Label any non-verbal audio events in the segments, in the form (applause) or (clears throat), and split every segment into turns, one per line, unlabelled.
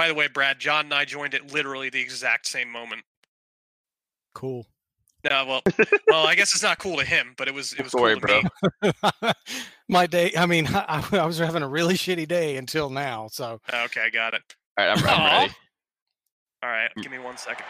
By the way, Brad, John and I joined at literally the exact same moment.
Cool.
No, well, well, I guess it's not cool to him, but it was it was
Sorry,
cool to
bro.
me. (laughs)
My day, I mean, (laughs) I, I was having a really shitty day until now. So
Okay, I got it.
All right, I'm, I'm ready.
All right, mm. give me one second.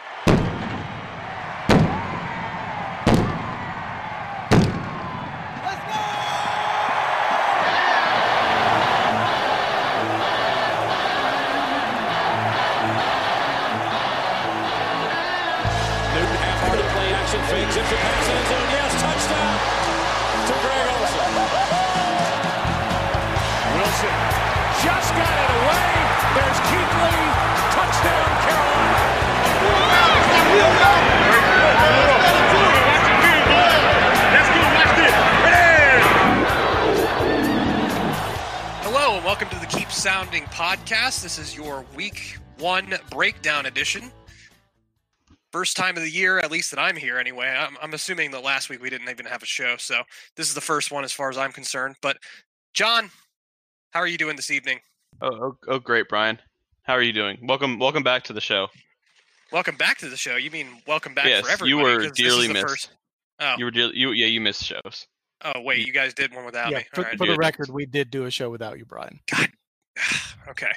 Hello, and welcome to the Keep Pounding podcast. This is your week one breakdown edition. First time of the year, at least that I'm here anyway. I'm, I'm assuming that last week we didn't even have a show, so this is the first one as far as I'm concerned. But, John, how are you doing this evening?
Oh, oh, oh, great, Brian. How are you doing? Welcome, welcome back to the show.
Welcome back to the show. You mean welcome back
yes,
for everybody?
you were
this
dearly
the
missed.
first- Oh,
You were dearly, you yeah, you missed shows.
oh, wait, you guys did one without
yeah,
me.
for,
All right.
for the record, we did do a show without you, Brian. God. (sighs)
okay.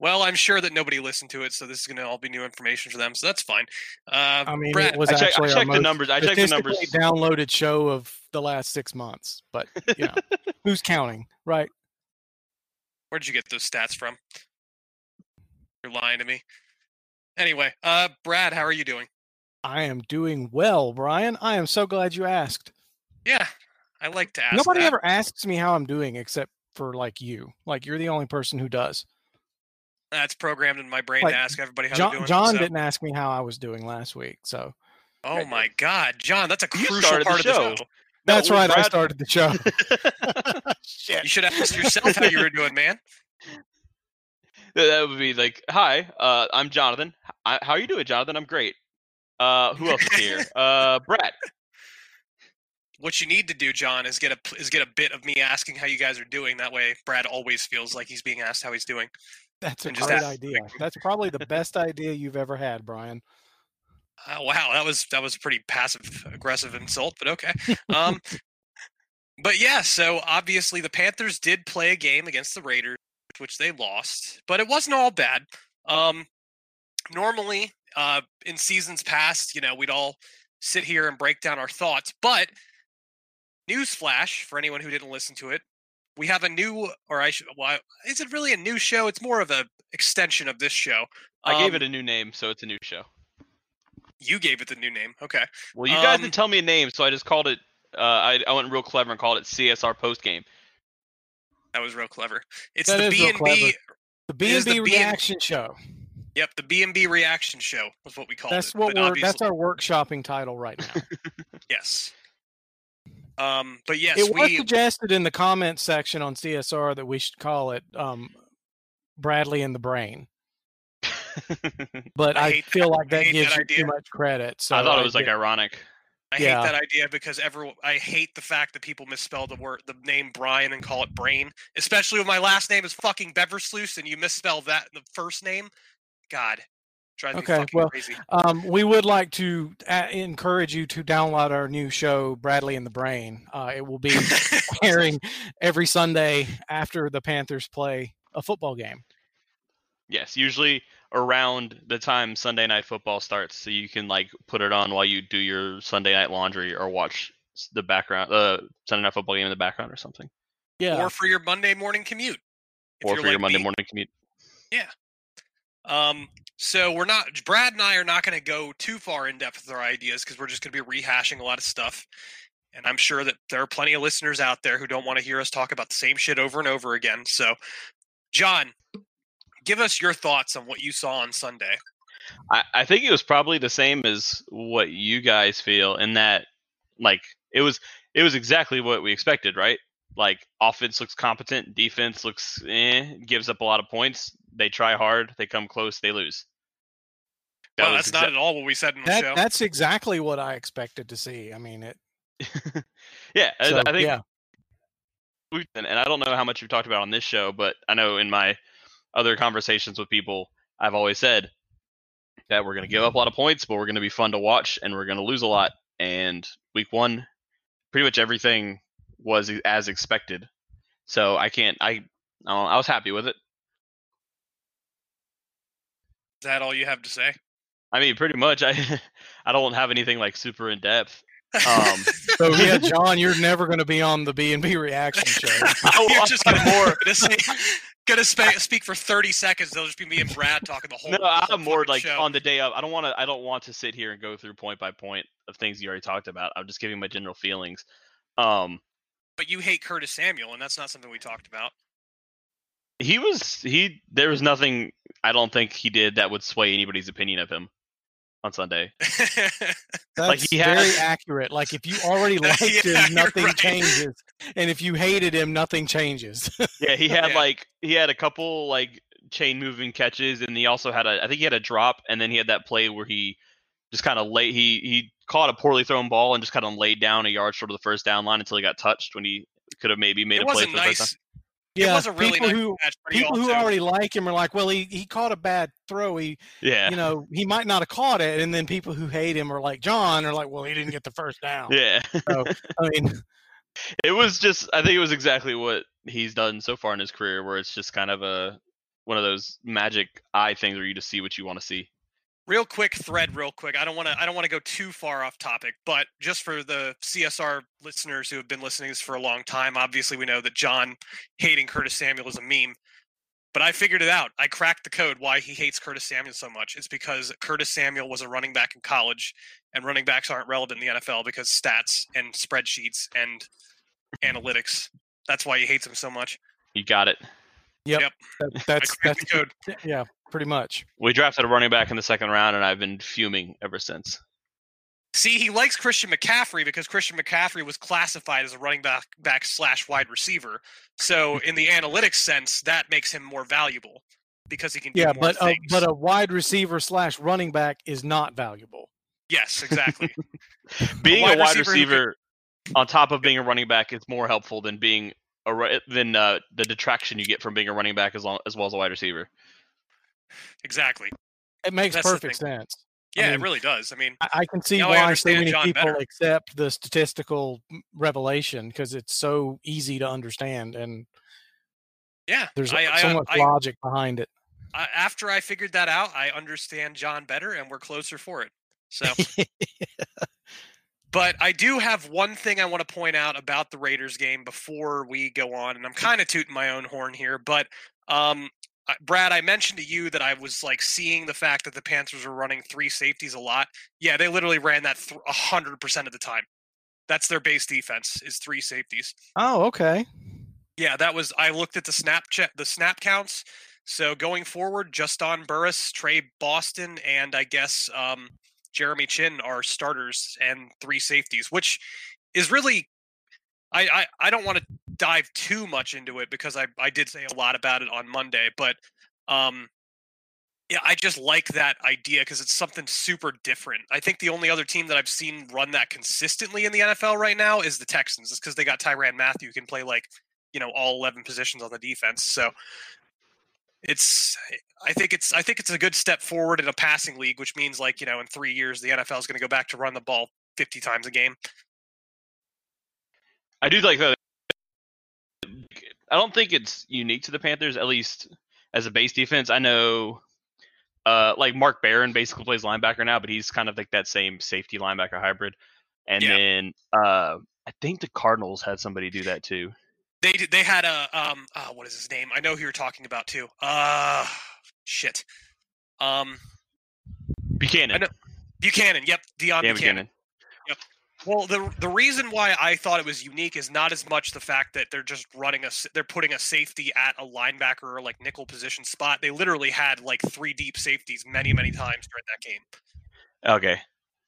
Well, I'm sure that nobody listened to it, so this is going to all be new information for them. So that's fine. Uh,
I mean,
Brad,
it was
I, check, I
actually our
checked the
most
numbers. I checked the numbers.
statistically downloaded show of the last six months. But you know, (laughs) who's counting, right?
where'd you get those stats from? You're lying to me. Anyway, uh, Brad, how are you doing?
I am doing well, Brian. I am so glad you asked.
Yeah, I like to ask.
Nobody
that.
ever asks me how I'm doing except for like you. Like you're the only person who does.
That's programmed in my brain
Like,
to ask everybody how
John,
they're doing.
John
so-
didn't ask me how I was doing last week, so
Oh my God, John, that's a
You
crucial
started the
part of the
show.
show.
that's
well,
right. I started the show. (laughs) Shit.
You should ask yourself how you were doing, man.
That- that would be like, "Hi, uh, I'm Jonathan. I, how are you doing, Jonathan? I'm great. Uh, who else is here? (laughs) Uh, Brad.
What you need to do, John, is get a is get a bit of me asking how you guys are doing. That way, Brad always feels like he's being asked how he's doing.
That's a
and just
great
ask-
idea. That's probably the best idea you've ever had, Brian.
Uh, wow, that was that was a pretty passive aggressive insult, but okay. (laughs) Um, but yeah, so obviously the Panthers did play a game against the Raiders, which they lost, but it wasn't all bad. Um, normally, uh, in seasons past, you know, we'd all sit here and break down our thoughts, but newsflash for anyone who didn't listen to it, we have a new, or I should, well, is it really a new show? It's more of a extension of this show.
I gave
Um,
it a new name, so it's a new show.
You gave it the new name, okay?
Well, you guys
um,
didn't tell me a name, so I just called it. Uh, I, I went real clever and called it CSR Post Game.
That was real clever. It's
That
the
is
B and B.
The B
is
and
the
B
B and-
reaction show.
Yep, the B and B reaction show was what we called
That's
it.
what we're. That's our workshopping title right now. (laughs)
yes. Um, but yes,
it was
we
suggested in the comments section on CSR that we should call it um, Bradley and the Brain, but (laughs)
I
I, feel
that-
like that gives
that
you
idea.
too much credit. So
I thought it was like
did-
ironic.
I
yeah.
hate that idea because everyone I hate the fact that people misspell the word the name Brian and call it Brain, especially when my last name is fucking Beversluis and you misspell that in the first name. God, drives
Okay,
me
well,
crazy.
Um, we would like to uh, encourage you to download our new show, Bradley and the Brain. Uh, it will be (laughs) airing every Sunday after the Panthers play a football game.
Yes, usually around the time Sunday night football starts, so you can like put it on while you do your Sunday night laundry or watch the background, uh, Sunday night football game in the background or something,
Yeah,
Or for your Monday morning commute.
or
you're
for your Monday
me.
morning commute.
Um, so we're not Brad and I are not going to go too far in depth with our ideas because we're just going to be rehashing a lot of stuff. And I'm sure that there are plenty of listeners out there who don't want to hear us talk about the same shit over and over again. So John, give us your thoughts on what you saw on Sunday.
I, I think it was probably the same as what you guys feel in that like it was it was exactly what we expected, right? Like offense looks competent, defense looks eh, gives up a lot of points. They try hard, they come close, they lose.
Well,
was
that's not at all what we said in the
That,
show.
that's exactly what I expected to see. I mean, it. (laughs)
yeah, I-
So,
I think
yeah.
we and and I don't know how much you've talked about on this show, but I know in my other conversations with people, I've always said that we're going to give up a lot of points, but we're going to be fun to watch, and we're going to lose a lot. And week one, pretty much everything was as expected. So I can't. I I I was happy with it.
Is that all you have to say?
I mean, pretty much. I (laughs) I don't have anything like super in depth. Um, (laughs)
So yeah, (laughs) John, you're never going to be on the B and B reaction show.
You're just gonna,
more-
gonna, say, gonna spe- speak for 30 seconds. They'll just be me and Brad talking the whole.
no,
the whole
I'm more like
show.
on the day of. I don't want to. I don't want to sit here and go through point by point of things you already talked about. I'm just giving my general feelings. Um,
But you hate Curtis Samuel, and that's not something we talked about.
He was he. There was nothing. I don't think he did that would sway anybody's opinion of him on Sunday. (laughs)
That's
Like, he
very
has-
accurate. Like if you already (laughs) liked
Yeah, (laughs)
him, nothing
right.
changes, and if you hated him, nothing changes.
Yeah, he had
Yeah.
like he had a couple like chain moving catches, and he also had a. I think he had a drop, and then he had that play where he just kind of lay. He he caught a poorly thrown ball and just kind of laid down a yard short of the first down line until he got touched when he could have maybe made
it
a play
wasn't
for the first time.
Yeah,
it was a really
people
nice
who
he
people who already like him are like, well, he he caught a bad throw. He
Yeah,
you know he might not have caught it, and then people who hate him are like John are like, well, he didn't get the first down.
yeah.
So (laughs) I mean,
it was just I think it was exactly what he's done so far in his career, where it's just kind of a one of those magic eye things where you just see what you want to see.
Real quick thread real quick i don't want to i don't want to go too far off topic but just for the csr listeners who have been listening to this for a long time obviously we know that john hating curtis samuel is a meme but i figured it out. I cracked the code why he hates curtis samuel so much. It's because curtis samuel was a running back in college and running backs aren't relevant in the nfl because stats and spreadsheets and analytics that's why he hates him so much.
You got it.
yep,
Yep.
that,
I
that's
cracked
that's
the code.
yeah, pretty much.
We drafted a running back in the second round, and I've been fuming ever since.
See, he likes Christian McCaffrey because Christian McCaffrey was classified as a running back, back slash wide receiver. So, in the analytics sense, that makes him more valuable because he can do
Yeah,
more
but a,
things.
but a wide receiver slash running back is not valuable.
yes, exactly. (laughs)
Being
wide
a wide
receiver
receiver, on top of being a running back, is more helpful than being a than uh, the detraction you get from being a running back as long as well as a wide receiver.
Exactly.
It makes
That's
perfect sense. I
Yeah,
mean,
it really does. I mean,
I, I can see
I
why so many
John
people
better.
accept the statistical revelation because it's so easy to understand and
yeah.
there's
I, I,
so much
I,
logic behind it.
I, after I figured that out, I understand John better, and we're closer for it. So, (laughs) but I do have one thing I want to point out about the Raiders game before we go on, and I'm kind of tooting my own horn here, but um, I- Brad, I mentioned to you that I was like seeing the fact that the Panthers were running three safeties a lot. Yeah, they literally ran that a hundred percent of the time. That's their base defense is three safeties.
oh, okay.
Yeah, that was. I looked at the snap check, the snap counts. So going forward, Juston Burris, Tre Boston, and I guess um, Jeremy Chinn are starters and three safeties, which is really. I, I, I don't want to dive too much into it because I, I did say a lot about it on Monday, but um, yeah, I just like that idea because it's something super different. I think the only other team that I've seen run that consistently in the NFL right now is the Texans. It's because they got Tyrann Mathieu who can play like you know all 11 positions on the defense so it's i think it's i think it's a good step forward in a passing league which means like you know in three years the nfl is going to go back to run the ball 50 times a game
I do like that. I don't think it's unique to the Panthers, at least as a base defense. I know, uh, like Mark Barron basically plays linebacker now, but he's kind of like that same safety linebacker hybrid. And
Yeah.
then uh, I think the Cardinals had somebody do that too.
they did they had a um uh, what is his name i know who you're talking about too uh shit um Bucannon. Bucannon yep
Dan Bucannon
Bucannon. Well, the the reason why I thought it was unique is not as much the fact that they're just running a they're putting a safety at a linebacker or like nickel position spot. They literally had like three deep safeties many many times during that game.
Okay.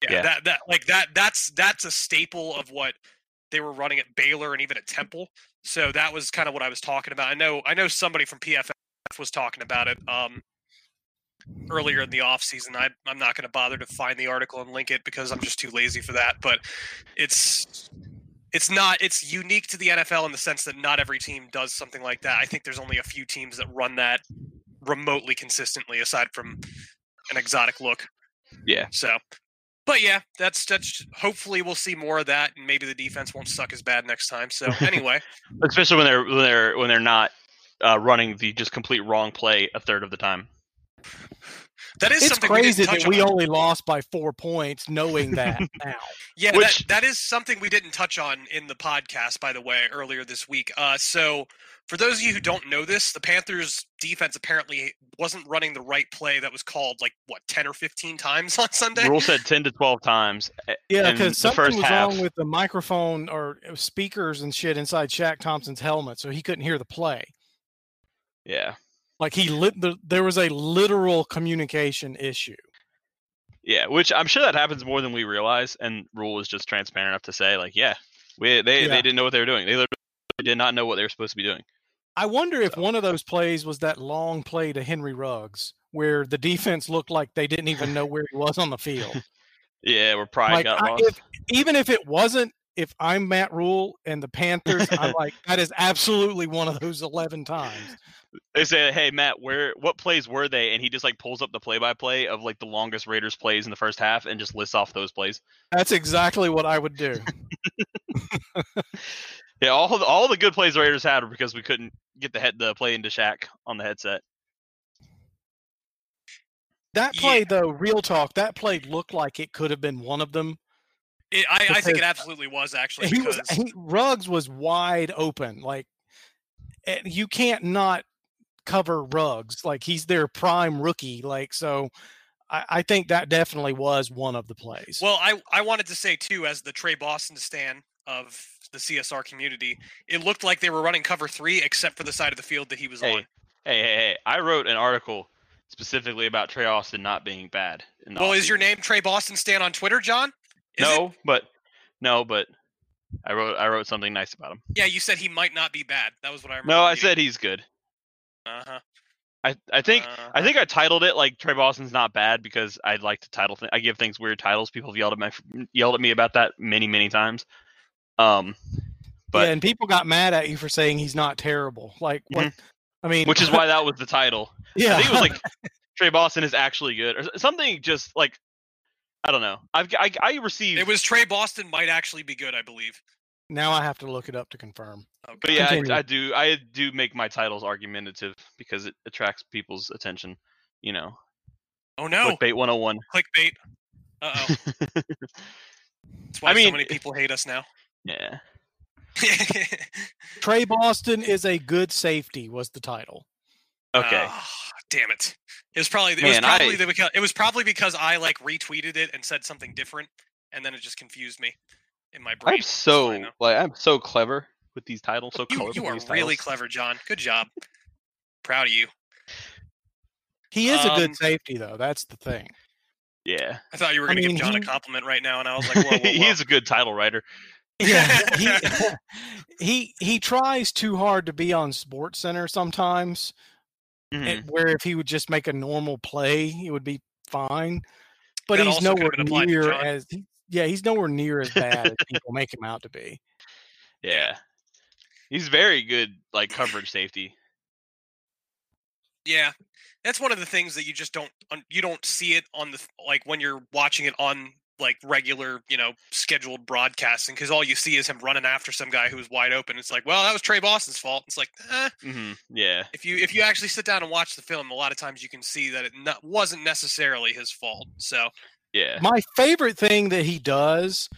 Yeah,
Yeah.
that that like that that's that's a staple of what they were running at Baylor and even at Temple. So that was kind of what I was talking about. I know I know somebody from PFF was talking about it um earlier in the off season. I I'm not going to bother to find the article and link it because I'm just too lazy for that, but it's it's not it's unique to the NFL in the sense that not every team does something like that. I think there's only a few teams that run that remotely consistently aside from an exotic look.
Yeah.
So, but yeah, that's that's. Hopefully, we'll see more of that, and maybe the defense won't suck as bad next time. So, (laughs) anyway,
Especially when they're when they're when they're not uh, running the just complete wrong play a third of the time.
That is
It's
something we
crazy
didn't touch
that we
on.
only lost by four points, knowing that (laughs) now.
Yeah,
Which-
that, that is something we didn't touch on in the podcast, by the way, earlier this week. Uh, so, for those of you who don't know this, the Panthers' defense apparently wasn't running the right play that was called like what ten or fifteen times (laughs) on Sunday.
Rhule said ten to twelve times.
Yeah, because something was
half.
wrong with the microphone or uh, speakers and shit inside Shaq Thompson's helmet, so he couldn't hear the play.
Yeah.
Like he lit the, there was a literal communication issue.
Yeah, which I'm sure that happens more than we realize. And Rhule is just transparent enough to say, like, yeah, we they,
Yeah.
they didn't know what they were doing. They literally did not know what they were supposed to be doing.
I wonder if one of those plays was that long play to Henry Ruggs, where the defense looked like they didn't even know where he was on the field. (laughs)
Yeah, where pride
like
got
I,
lost.
if, even if it wasn't, if I'm Matt Rhule and the Panthers, I'm like (laughs) that is absolutely one of those eleven times.
They say, "Hey Matt, where what plays were they?" And he just like pulls up the play-by-play of like the longest Raiders plays in the first half and just lists off those plays.
That's exactly what I would do. (laughs)
Yeah, all the, all the good plays the Raiders had were because we couldn't get the head the play into Shaq on the headset.
That play, though, real talk, that play looked like it could have been one of them.
It, I, I think it absolutely was (laughs) actually
He
because
was he, Ruggs was wide open. Like and you can't not cover Ruggs. Like he's their prime rookie. Like so, I, I think that definitely was one of the plays.
Well, I I wanted to say too, as the Tre Boston stan of the CSR community, it looked like they were running cover three, except for the side of the field that he was
Hey,
on.
hey, hey, hey! I wrote an article specifically about Tre Boston not being bad. In the
Well, is your name Tre Boston stan on Twitter, John? Is it?
no? But no, but I wrote I wrote something nice about him.
Yeah, you said he might not be bad. That was what I remember.
No, I said he's good.
Uh huh.
I, I think
Uh-huh.
I think I titled it like Tre Boston's not bad because I'd like to title th- I give things weird titles. People have yelled at me yelled at me about that many many times. Um, but
yeah, and people got mad at you for saying he's not terrible. Like what? I mean,
which is why that was the title. (laughs)
Yeah.
I think it was like Tre Boston is actually good or something. Just like I don't know. I've I, I received.
It was Tre Boston might actually be good, I believe.
now I have to look it up to confirm.
But yeah, I, I do. I do make my titles argumentative because it attracts people's attention. You know,
Oh no,
clickbait 101.
clickbait. Uh oh. (laughs) That's why
I mean-
so many people hate us now.
Yeah. (laughs)
Tre Boston is a good safety was the title.
Okay.
Ah, damn it! It was probably it
Man,
was probably
I-
the, because it was probably because I like retweeted it and said something different, and then it just confused me in my brain.
I'm so like I'm so clever with these titles. So
You, you are really
titles.
clever, John. Good job. Proud of you.
He is a
Um,
good safety though. That's the thing.
Yeah,
I thought you were
I
going to give John
he-
a compliment right now, and I was like, whoa, whoa, (laughs) whoa.
he is a good title writer.
Yeah, he, (laughs) (laughs) he he tries too hard to be on Sports Center sometimes.
Mhm.
and where if he would just make a normal play, it would be fine. But
That
he's nowhere
been applied to
near as yeah, he's nowhere near as bad as people make him out to be.
Yeah, he's very good like coverage safety.
Yeah, that's one of the things that you just don't you don't see it on the like when you're watching it on like regular you know scheduled broadcasting because all you see is him running after some guy who was wide open. It's like, well, that was Tre Boston's fault. It's like, eh.
hmm Yeah,
if you if you actually sit down and watch the film, a lot of times you can see that it not, wasn't necessarily his fault. So
yeah.
My favorite thing that he does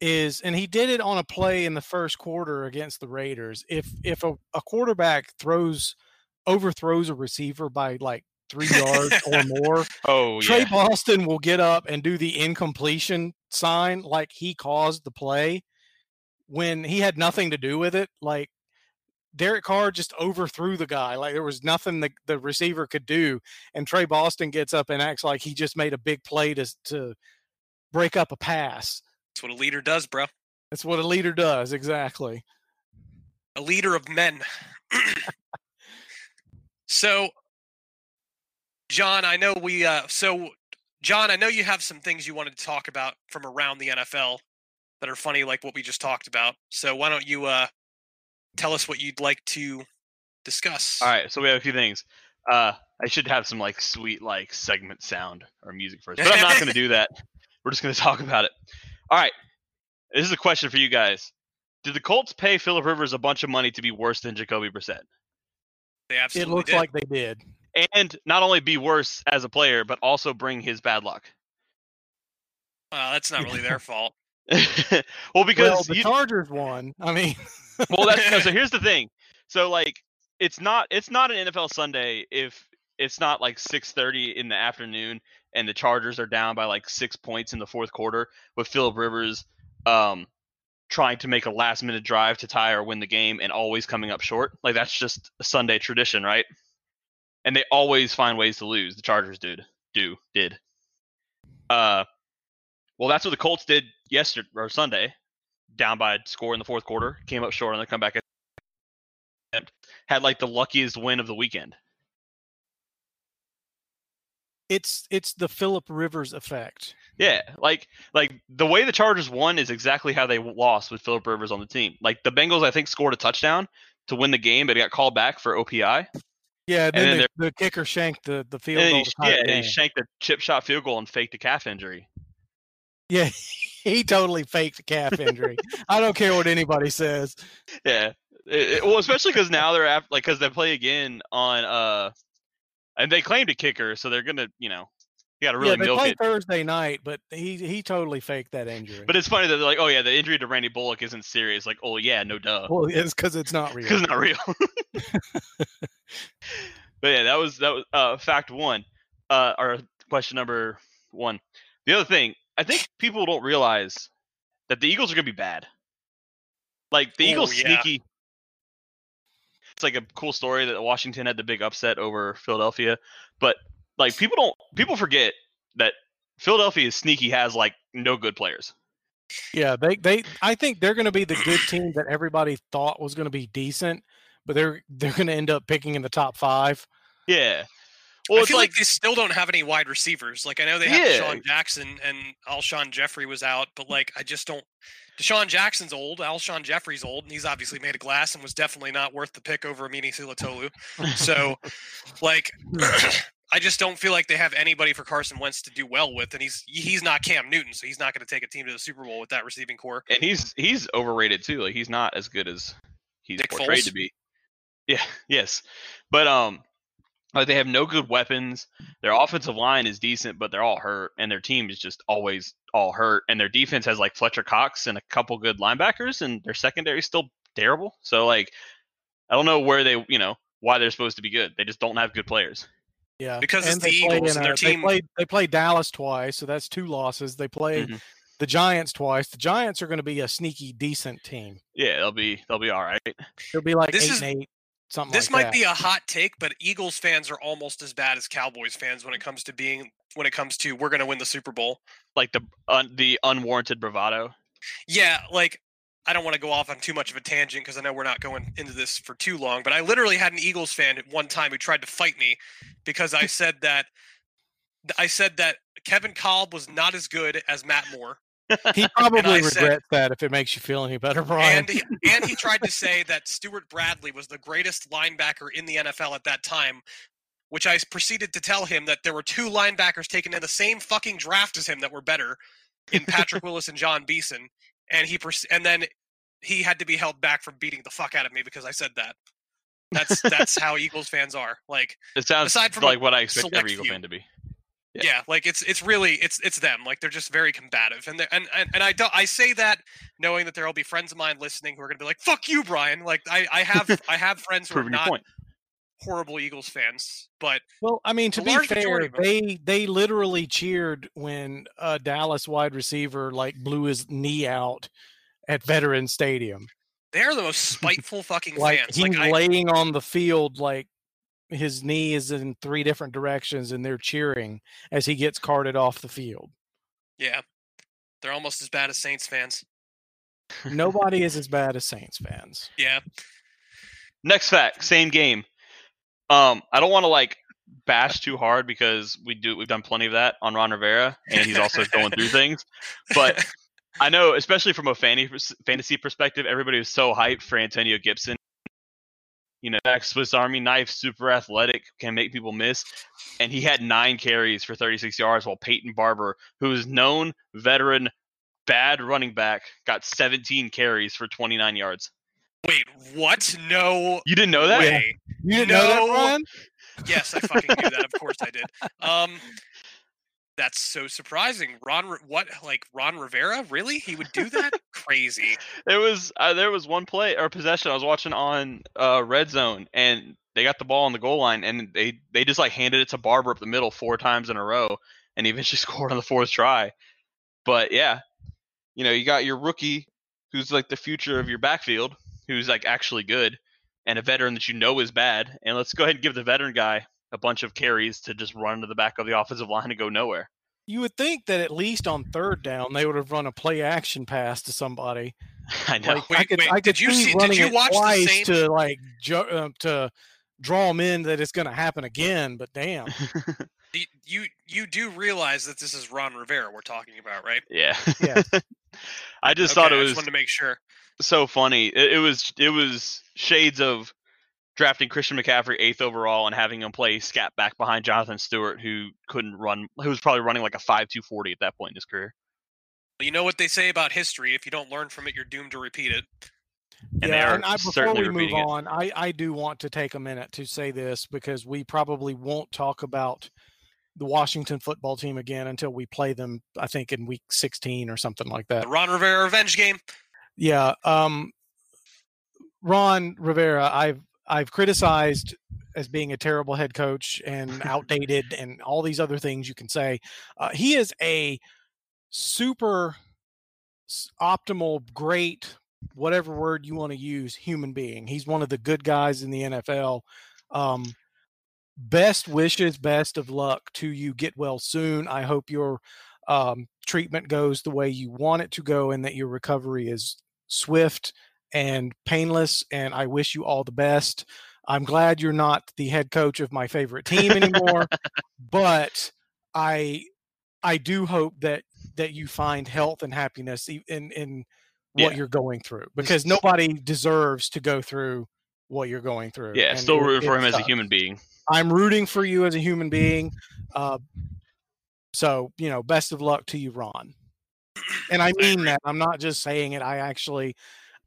is, and he did it on a play in the first quarter against the Raiders. If if a, a quarterback throws overthrows a receiver by like three yards or (laughs) more,
Oh
Tre
yeah.
Boston will get up and do the incompletion sign like he caused the play when he had nothing to do with it. Like Derek Carr just overthrew the guy. Like there was nothing the, the receiver could do. And Tre Boston gets up and acts like he just made a big play to, to break up a pass.
That's what a leader does, bro.
That's what a leader does. Exactly.
A leader of men. (clears throat) so, John, I know we, uh, so, John, I know you have some things you wanted to talk about from around the NFL that are funny, like what we just talked about. So, why don't you, uh, tell us what you'd like to discuss?
All right, so we have a few things. Uh, I should have some like sweet like segment sound or music first, but I'm not going to do that. (laughs) We're just going to talk about it. All right, this is a question for you guys. Did the Colts pay Philip Rivers a bunch of money to be worse than Jacoby Brissett?
They absolutely.
It looks
did.
like they did.
And not only be worse as a player, but also bring his bad luck.
Uh, that's not really their (laughs) fault.
well, because
well, the
you,
Chargers won. I mean, (laughs)
well, that's no, so. Here's the thing. So like, it's not it's not an NFL Sunday if it's not like 6:30 in the afternoon and the Chargers are down by like six points in the fourth quarter with Philip Rivers um, trying to make a last minute drive to tie or win the game and always coming up short. Like that's just a Sunday tradition, right? And they always find ways to lose. The Chargers did do did. Uh, well, that's what the Colts did yesterday or Sunday, down by a score in the fourth quarter, came up short on the comeback attempt, had like the luckiest win of the weekend.
it's it's the Philip Rivers effect.
Yeah, like like the way the Chargers won is exactly how they lost with Philip Rivers on the team. Like the Bengals, I think scored a touchdown to win the game, but it got called back for OPI.
Yeah,
And
then
then
the, the kicker shanked the the field goal.
he, yeah,
the
he shanked a chip shot field goal and faked a calf injury.
Yeah, (laughs) he totally faked a calf injury. I don't care what anybody says.
Yeah, It- it- well, especially because now they're after, like because they play again on uh, and they claimed a kicker, so they're gonna you know you got to really
yeah, they
milk
play
it.
Thursday night, but he he totally faked that injury.
But it's funny that they're like, oh yeah, the injury to Randy Bullock isn't serious. Like, oh yeah, no duh.
well, it's because it's not real. (laughs)
because it's not real. (laughs) but yeah, that was that was uh, fact one, uh, or question number one. The other thing, I think people don't realize that the Eagles are gonna be bad. Like the
Oh,
Eagles
yeah.
sneaky. It's like a cool story that Washington had the big upset over Philadelphia, but like people don't people forget that Philadelphia is sneaky has like no good players.
Yeah, they they I think they're going to be the good team that everybody thought was going to be decent, but they're they're going to end up picking in the top five.
Yeah. Well,
I
it's
feel like,
like
they still don't have any wide receivers. Like I know they have
Yeah.
DeSean Jackson and Alshon Jeffery was out, but like I just don't. DeSean Jackson's old. Alshon Jeffery's old, and he's obviously made of glass and was definitely not worth the pick over Amini Silatolu. So, like, (laughs) hmm. I just don't feel like they have anybody for Carson Wentz to do well with, and he's he's not Cam Newton, so he's not going to take a team to the Super Bowl with that receiving core.
and he's he's overrated too. Like he's not as good as he's
Nick
portrayed
Foles?
to be. Yeah, (laughs) yes, but um, like they have no good weapons. Their offensive line is decent, but they're all hurt, and their team is just always all hurt. And their defense has like Fletcher Cox and a couple good linebackers, and their secondary is still terrible. So like, I don't know where they, you know, why they're supposed to be good. They just don't have good players.
Yeah,
Because it's
they
the
play
Eagles and their
a- they
team-
played they played Dallas twice, so that's two losses. They play
Mhm.
the Giants twice. The Giants are going to be a sneaky decent team.
Yeah, they'll be they'll be all right.
They'll be like
This
eight
is-
and eight, something
This
like
might
that.
be a hot take, but Eagles fans are almost as bad as Cowboys fans when it comes to being when it comes to we're going to win the Super Bowl.
Like the un, the unwarranted bravado.
Yeah, like I don't want to go off on too much of a tangent because I know we're not going into this for too long, but I literally had an Eagles fan at one time who tried to fight me because I (laughs) said that I said that Kevin Kolb was not as good as Matt Moore.
he (laughs) probably regrets
said-
that if it makes you feel any better, Brian.
And he, and he tried to say that Stewart Bradley was the greatest linebacker in the NFL at that time, which I proceeded to tell him that there were two linebackers taken in the same fucking draft as him that were better in Patrick (laughs) Willis and Jon Beason, and he pers- and then he had to be held back from beating the fuck out of me because I said that. That's that's how Eagles fans are. Like
It sounds
Aside from
like what I expect every Eagle
few.
fan to be.
yeah.
Yeah.
like it's it's really it's it's them like they're just very combative and and and, and i don't i say that knowing that there will be friends of mine listening who are going to be like fuck you brian like i i have i have friends who are not
point.
Horrible Eagles fans, but
Well, I mean, to be fair,
majority
they they literally cheered when a Dallas wide receiver like blew his knee out at Veteran Stadium.
they are the most (laughs) spiteful fucking
Like
fans.
he's
Like I,
laying on the field, like his knee is in three different directions, and they're cheering as he gets carted off the field.
yeah, they're almost as bad as Saints fans.
Nobody is as (laughs) bad as Saints fans.
Yeah,
Next fact, same game. Um, I don't want to like bash too hard because we do we've done plenty of that on Ron Rivera, and he's also going through things. But I know, especially from a fantasy perspective, everybody was so hyped for Antonio Gibson. You know, Swiss Army knife, super athletic, can make people miss, and he had nine carries for 36 yards, while Peyton Barber, who is known veteran, bad running back, got 17 carries for 29 yards.
Wait, what? No
You didn't know that?
way.
You didn't know that,
No.
Brian?
Yes, I fucking knew that. Of course I did. Um, that's so surprising. Ron, what? Like Ron Rivera? Really? He would do that? (laughs) Crazy.
There was uh, there was one play or possession I was watching on uh, Red Zone, and they got the ball on the goal line, and they they just like handed it to Barber up the middle four times in a row, and he (laughs) eventually scored on the fourth try. But yeah, you know, you got your rookie, who's like the future of your backfield, who's like actually good, and a veteran that you know is bad, and let's go ahead and give the veteran guy a bunch of carries to just run to the back of the offensive line and go nowhere.
You would think that at least on third down they would have run a play action pass to somebody. (laughs)
I know.
Like I could,
wait,
I could
did you
see
see- did you
it
watch the
twice
same-
to like jo- uh, to draw them in that it's going to happen again. But damn, (laughs)
You, you you do realize that this is Ron Rivera we're talking about, right?
yeah.
Yeah. (laughs)
I just
Okay,
thought it
I
was
just wanted to make sure.
so funny. It, it was it was shades of drafting Christian McCaffrey eighth overall and having him play scat back behind Jonathan Stewart, who couldn't run, who was probably running like a five two forty at that point in his career.
You know what they say about history: if you don't learn from it, you're doomed to repeat it.
And they
yeah. And I, before we move
repeating it.
on, I I do want to take a minute to say this because we probably won't talk about the Washington football team again until we play them. I think in week 16 or something like that.
The Ron Rivera revenge game.
Yeah. Um, Ron Rivera, I've I've criticized as being a terrible head coach and (laughs) outdated and all these other things you can say. Uh, he is a super optimal, great, whatever word you want to use, human being. He's one of the good guys in the NFL. Um, best wishes, best of luck to you. Get well soon. I hope your um, treatment goes the way you want it to go and that your recovery is swift and painless. And I wish you all the best. I'm glad you're not the head coach of my favorite team anymore, but I I do hope that that you find health and happiness in in what
Yeah.
you're going through because nobody deserves to go through what you're going through.
Yeah,
and
still
it-
rooting for him as a human being.
I'm rooting for you as a human being. Uh, so you know, best of luck to you, Ron. And I mean that. I'm not just saying it. I actually,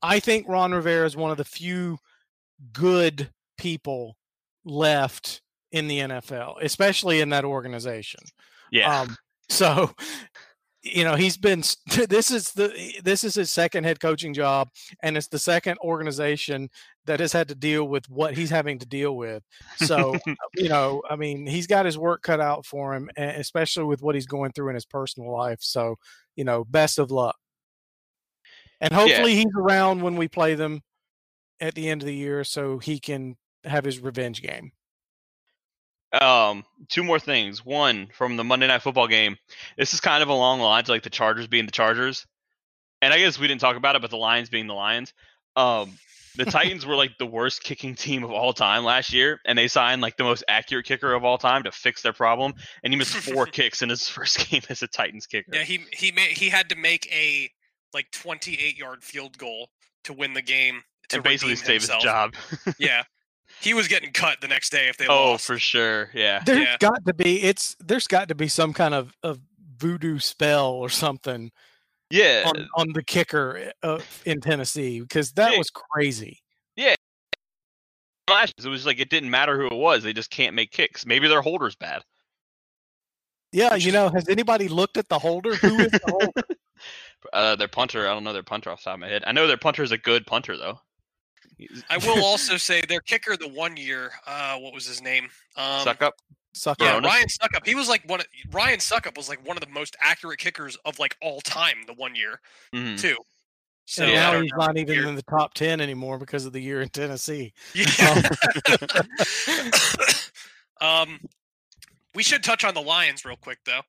I think Ron Rivera is one of the few good people left in the NFL, especially in that organization.
Yeah,
Um, so, you know, he's been. (laughs) This is the this is his second head coaching job, and it's the second organization that has had to deal with what he's having to deal with. So, (laughs) uh, you know, I mean, he's got his work cut out for him, especially with what he's going through in his personal life. So, you know, best of luck. And hopefully, he's around when we play them at the end of the year, so he can have his revenge game.
Um, two more things. One from the Monday Night Football game. This is kind of along the lines of, like the Chargers being the Chargers, and I guess we didn't talk about it, but the Lions being the Lions. Um, the (laughs) Titans were like the worst kicking team of all time last year, and they signed like the most accurate kicker of all time to fix their problem, and he missed four (laughs) kicks in his (laughs) first game as a Titans kicker.
Yeah, he he made he had to make a like 28 yard field goal to win the game to
and basically save his job.
Yeah, he was getting cut the next day if they
oh,
lost.
for sure. Yeah.
There's
Yeah.
got to be it's there's got to be some kind of, of voodoo spell or something
Yeah.
on, on the kicker uh, in Tennessee because that
Yeah.
was crazy.
Last it was like it didn't matter who it was. They just can't make kicks. Maybe their holder's bad.
Yeah,
Which
you
is-
know, has anybody looked at the holder? Who is the holder? (laughs)
Uh, their punter, I don't know their punter off the top of my head. I know their punter is a good punter though. He's-
I will also say their kicker the one year. Uh, what was his name? Um,
suck up.
Suck
Yeah,
up.
Baronis?
Ryan Succop. He was like one. Of, Ryan Succop was like one of the most accurate kickers of like all time. The one year
Mhm.
too. So
and now he's
know.
not even
Weird.
in the top ten anymore because of the year in Tennessee.
Yeah. um, (laughs) we should touch on the Lions real quick though.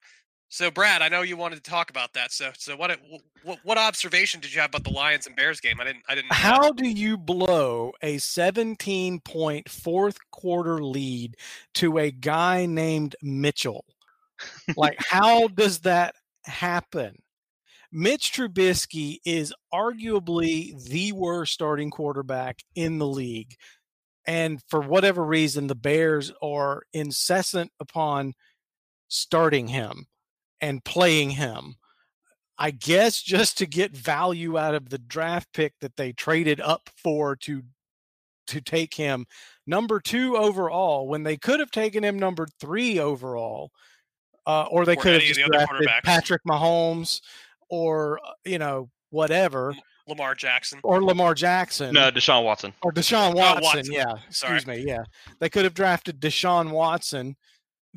So Brad, I know you wanted to talk about that. So so what what, what observation did you have about the Lions and Bears game? I didn't I didn't.
How do you blow a 17 point fourth quarter lead to a guy named Mitchell? Like, how does that happen? Mitch Trubisky is arguably the worst starting quarterback in the league. And for whatever reason, the Bears are incessant upon starting him and playing him. I guess just to get value out of the draft pick that they traded up for to to take him number two overall when they could have taken him number three overall, uh, or they
Or
could have just
the
drafted. Patrick Mahomes or uh, you know whatever
Lamar Jackson.
or Lamar Jackson
No, Deshaun Watson.
or Deshaun
Oh,
Watson.
Watson.
Yeah,
Sorry.
excuse me. Yeah, they could have drafted Deshaun Watson,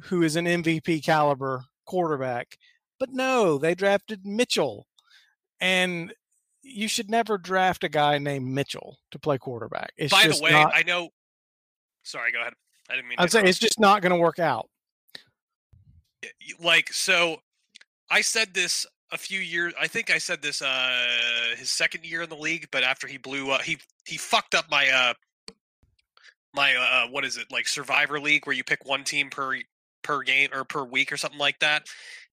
who is an MVP caliber quarterback, but no, they drafted Mitchell, and you should never draft a guy named Mitchell to play quarterback. It's
By the way,
not,
I know. Sorry, go ahead. I didn't mean.
I'd say it's just not going to work out.
like so i said this a few years i think i said this uh his second year in the league but after he blew up he he fucked up my uh my uh what is it like survivor league where you pick one team per per game or per week or something like that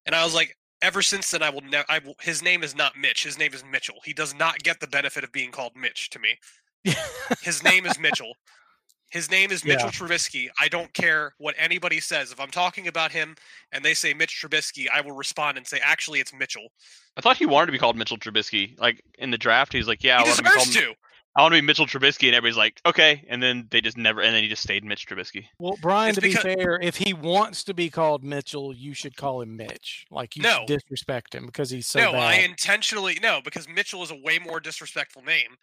and i was like ever since then i will never i will, his name is not mitch his name is mitchell he does not get the benefit of being called mitch to me his name is mitchell his name is Mitchell Trubisky. I don't care what anybody says. If I'm talking about him and they say Mitch Trubisky, I will respond and say, actually, it's Mitchell.
I thought he wanted to be called Mitchell Trubisky. Like in the draft, he's like, "Yeah, I
he
want to be called.
to.
I want to be Mitchell Trubisky," and everybody's like, "Okay," and then they just never, and then he just stayed Mitch Trubisky.
Well, Brian,
It's
to be fair, if he wants to be called Mitchell, you should call him Mitch. Like you
No.
should disrespect him because he's so
no,
bad.
I intentionally no because Mitchell is a way more disrespectful name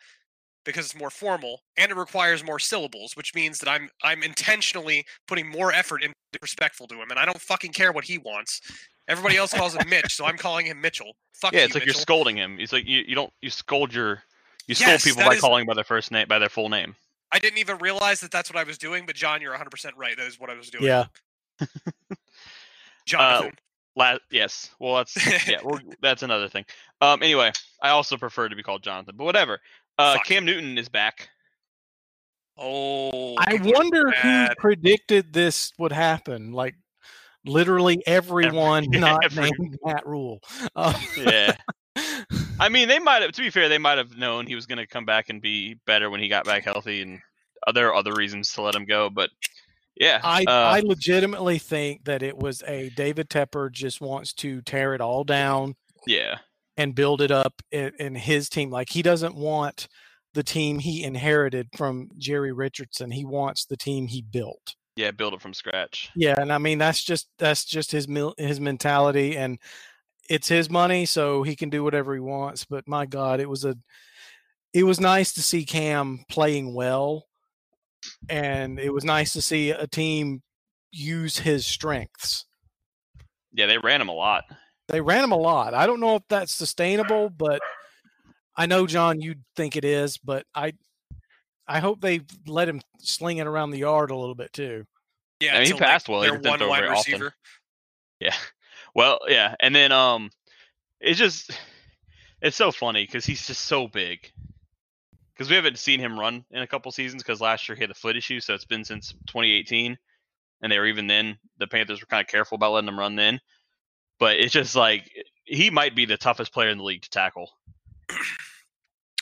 because it's more formal and it requires more syllables, which means that I'm I'm intentionally putting more effort into respectful to him, and I don't fucking care what he wants. Everybody else calls him Mitch, so I'm calling him Mitchell. Fuck
yeah,
you,
it's like you're scolding him. It's like you, you don't you scold your you scold
Yes,
people by
is-
calling by their first name by their full name.
I didn't even realize that that's what I was doing, but John, you're 100 percent right. That is what I was doing.
yeah.
Jonathan.
La- yes, well that's yeah, we're, (laughs) that's another thing. Um, anyway, I also prefer to be called Jonathan, but whatever. Uh,
Fuck.
Cam Newton is back.
oh,
I
people are
wonder who
bad.
predicted this would happen. Like literally everyone
yeah, (laughs)
not
every-
named Matt Rhule. Um,
Yeah, (laughs) I mean they might have. To be fair, they might have known he was going to come back and be better when he got back healthy, and there are other reasons to let him go. But yeah,
I
uh,
I legitimately think that it was a David Tepper just wants to tear it all down
yeah,
and build it up in, in his team. Like he doesn't want the team he inherited from Jerry Richardson. He wants the team he built.
yeah, build it from scratch.
Yeah, and I mean that's just that's just his his mentality, and it's his money, so he can do whatever he wants. But my God, it was a it was nice to see Cam playing well, and it was nice to see a team use his strengths.
Yeah, they ran him a lot.
They ran him a lot. I don't know if that's sustainable, but I know John, you think it is, but I I hope they let him sling it around the yard a little bit too.
Yeah,
I mean, he
until, like,
passed well, he
Their
just didn't
one wide
very often.
receiver.
Yeah. Well, yeah, and then um, it's just it's so funny because he's just so big. Because we haven't seen him run in a couple seasons because last year he had a foot issue, so it's been since 2018, and they were even then the Panthers were kind of careful about letting him run then. But it's just like he might be the toughest player in the league to tackle.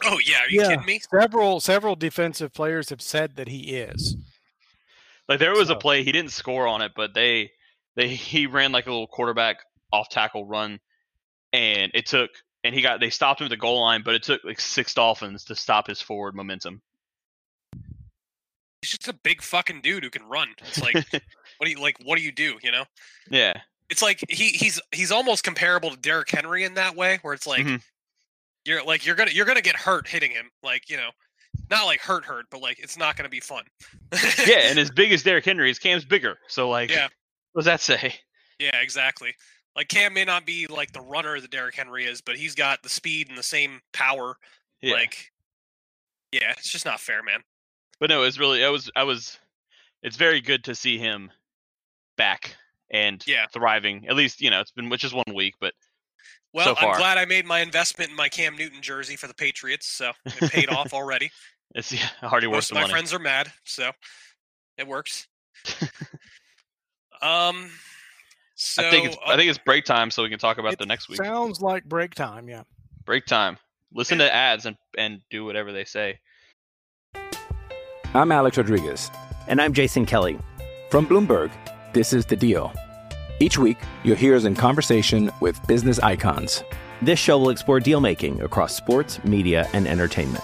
Oh yeah, are you
yeah,
kidding me?
several several defensive players have said that he is.
Like there was
So-
a play he didn't score on it, but they they he ran like a little quarterback off tackle run, and it took and he got they stopped him at the goal line, but it took like six Dolphins to stop his forward momentum.
He's just a big fucking dude who can run. It's like, (laughs) what do you like? What do you do? You know?
Yeah,
It's like he he's he's almost comparable to Derrick Henry in that way, where it's like
Mhm.
you're like you're gonna you're gonna get hurt hitting him. Like you know, not like hurt hurt, but like it's not going to be fun.
yeah, and (laughs) as big as Derrick Henry is, Cam's bigger. So like,
Yeah.
What does that say?
Yeah, exactly. Like Cam may not be like the runner that Derrick Henry is, but he's got the speed and the same power.
Yeah.
Like, yeah, it's just not fair, man.
But no, it's really I was I was it's very good to see him back and
Yeah.
thriving. At least, you know, it's been which is one week, but
Well,
so
I'm glad I made my investment in my Cam Newton jersey for the Patriots, so it paid off already. (laughs)
it's yeah, already worth
Most
the
of my
money.
friends are mad, so it works. (laughs) um, so
I think it's
uh,
I think it's break time so we can talk about
It
the next week.
Sounds like break time. Yeah.
break time. Listen to ads and and do whatever they say.
I'm Alex Rodriguez.
And I'm Jason Kelly.
From Bloomberg, this is The Deal. Each week, you'll hear us in conversation with business icons.
This show will explore deal making across sports, media, and entertainment.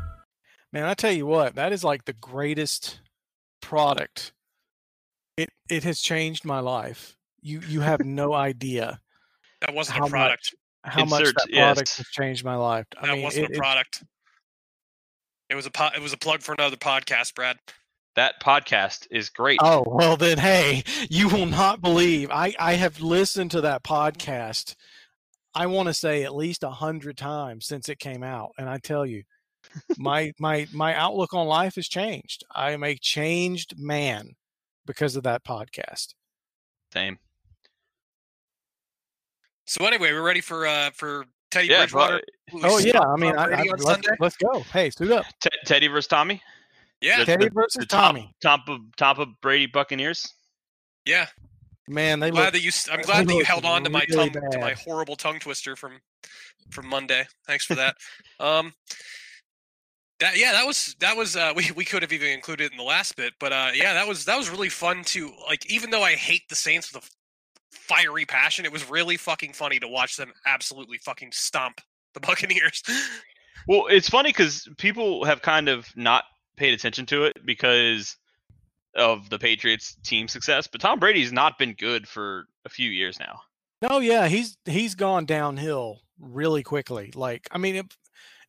Man, I tell you what, that is like the greatest product. It it has changed my life. You you have (laughs) no idea
that wasn't
how
a product.
much how much that product
yes.
has changed my life. I
That
mean,
wasn't
it-
a
it-
product. It was a po- it was a plug for another podcast, Brad.
That podcast is great.
Oh well, then hey, you will not believe. I I have listened to that podcast. I want to say at least a hundred times since it came out, and I tell you, my my my outlook on life has changed. I am a changed man because of that podcast.
Same.
So anyway, we're ready for uh for Teddy
Yeah,
Bridgewater.
but-
Oh yeah, I mean, I,
Brady
I,
on
let's,
Sunday.
let's go. Hey, suit up,
Te- Teddy versus Tommy.
Yeah,
The-
Teddy
the-
versus
the
Tommy.
Top of top of Brady Buccaneers.
yeah.
Man, they
glad
look.
that you. s- I'm glad that you held on to my
really
tongue to my horrible tongue twister from from Monday. Thanks for that. um, that yeah, that was that was uh, (laughs) we we could have even included it in the last bit, but uh, yeah, that was that was really fun to like. Even though I hate the Saints with a fiery passion, it was really fucking funny to watch them absolutely fucking stomp the (laughs) Buccaneers.
Well, it's funny because people have kind of not paid attention to it because of the Patriots team success, but Tom Brady's not been good for a few years now.
No, yeah, he's he's gone downhill really quickly. Like, I mean, it,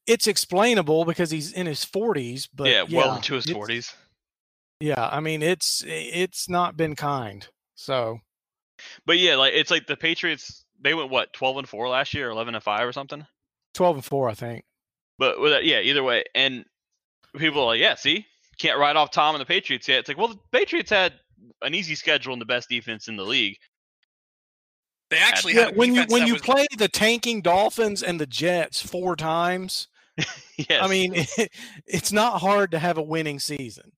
it's explainable because he's in his 40s, but
yeah, well into his forties.
Yeah, I mean, it's it's not been kind. So
But yeah, like it's like the Patriots. They went what twelve and four last year, eleven and five, or something.
12 and 4, I think.
But with that, yeah, either way, and people are like, yeah, see, can't write off Tom and the Patriots yet. It's like, well, the Patriots had an easy schedule and the best defense in the league.
They actually
Yeah,
had a
when you when you
was-
play the tanking Dolphins and the Jets four times, (laughs)
yes.
I mean, (laughs) it's not hard to have a winning season.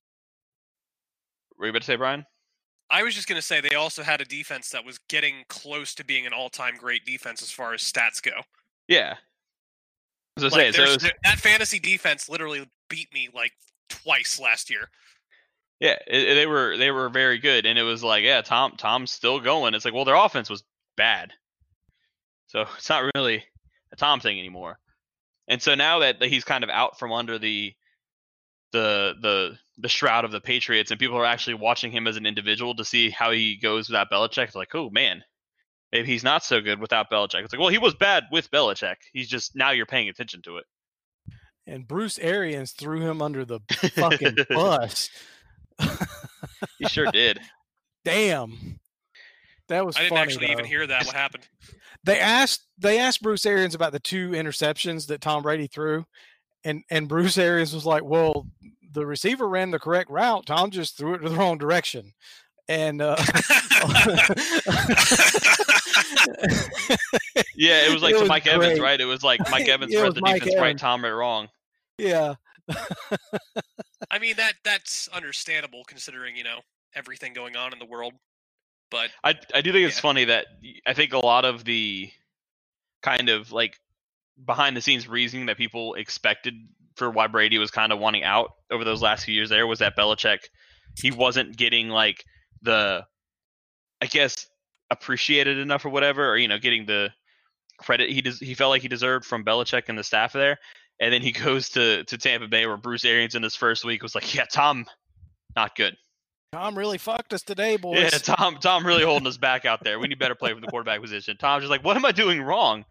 were you about to say, Brian?
I was just going to say they also had a defense that was getting close to being an all-time great defense as far as stats go.
Yeah. As I
Like,
say, so was-
that fantasy defense literally beat me like twice last year.
Yeah, it, it- they were they were very good, and it was like, yeah, Tom Tom's still going. It's like, well, their offense was bad, so (laughs) it's not really a Tom thing anymore. And so now that, that he's kind of out from under the the the the shroud of the Patriots, and people are actually watching him as an individual to see how he goes without Belichick, it's like, oh man, maybe he's not so good without Belichick. It's like, well, he was bad with Belichick. He's just now you're paying attention to it.
And Bruce Arians threw him under the fucking (laughs) bus.
He sure did. (laughs)
Damn. That was
I didn't
funny,
actually even hear that. What happened?
They asked they asked Bruce Arians about the two interceptions that Tom Brady threw, and and Bruce (laughs) Arians was like, "Well, the receiver ran the correct route. Tom just threw it to the wrong direction." And uh, (laughs)
Yeah, it was like
It
to
was
Mike Evans, right? It was like (laughs) Mike Evans read the
Mike
defense right, Tom read wrong.
Yeah.
I mean that that's understandable considering you know everything going on in the world. But
I I do think it's funny that I think a lot of the kind of like behind the scenes reasoning that people expected for why Brady was kind of wanting out over those last few years there was that Belichick he wasn't getting like the I guess appreciated enough or whatever or you know getting the credit he des- he felt like he deserved from Belichick and the staff there and then he (laughs) goes to to Tampa Bay where Bruce Arians in his first week was like yeah Tom not good
Tom really fucked us today, boys.
yeah, Tom. Tom really holding us back out there. We need better play from the quarterback position. Tom's just like, what am I doing wrong?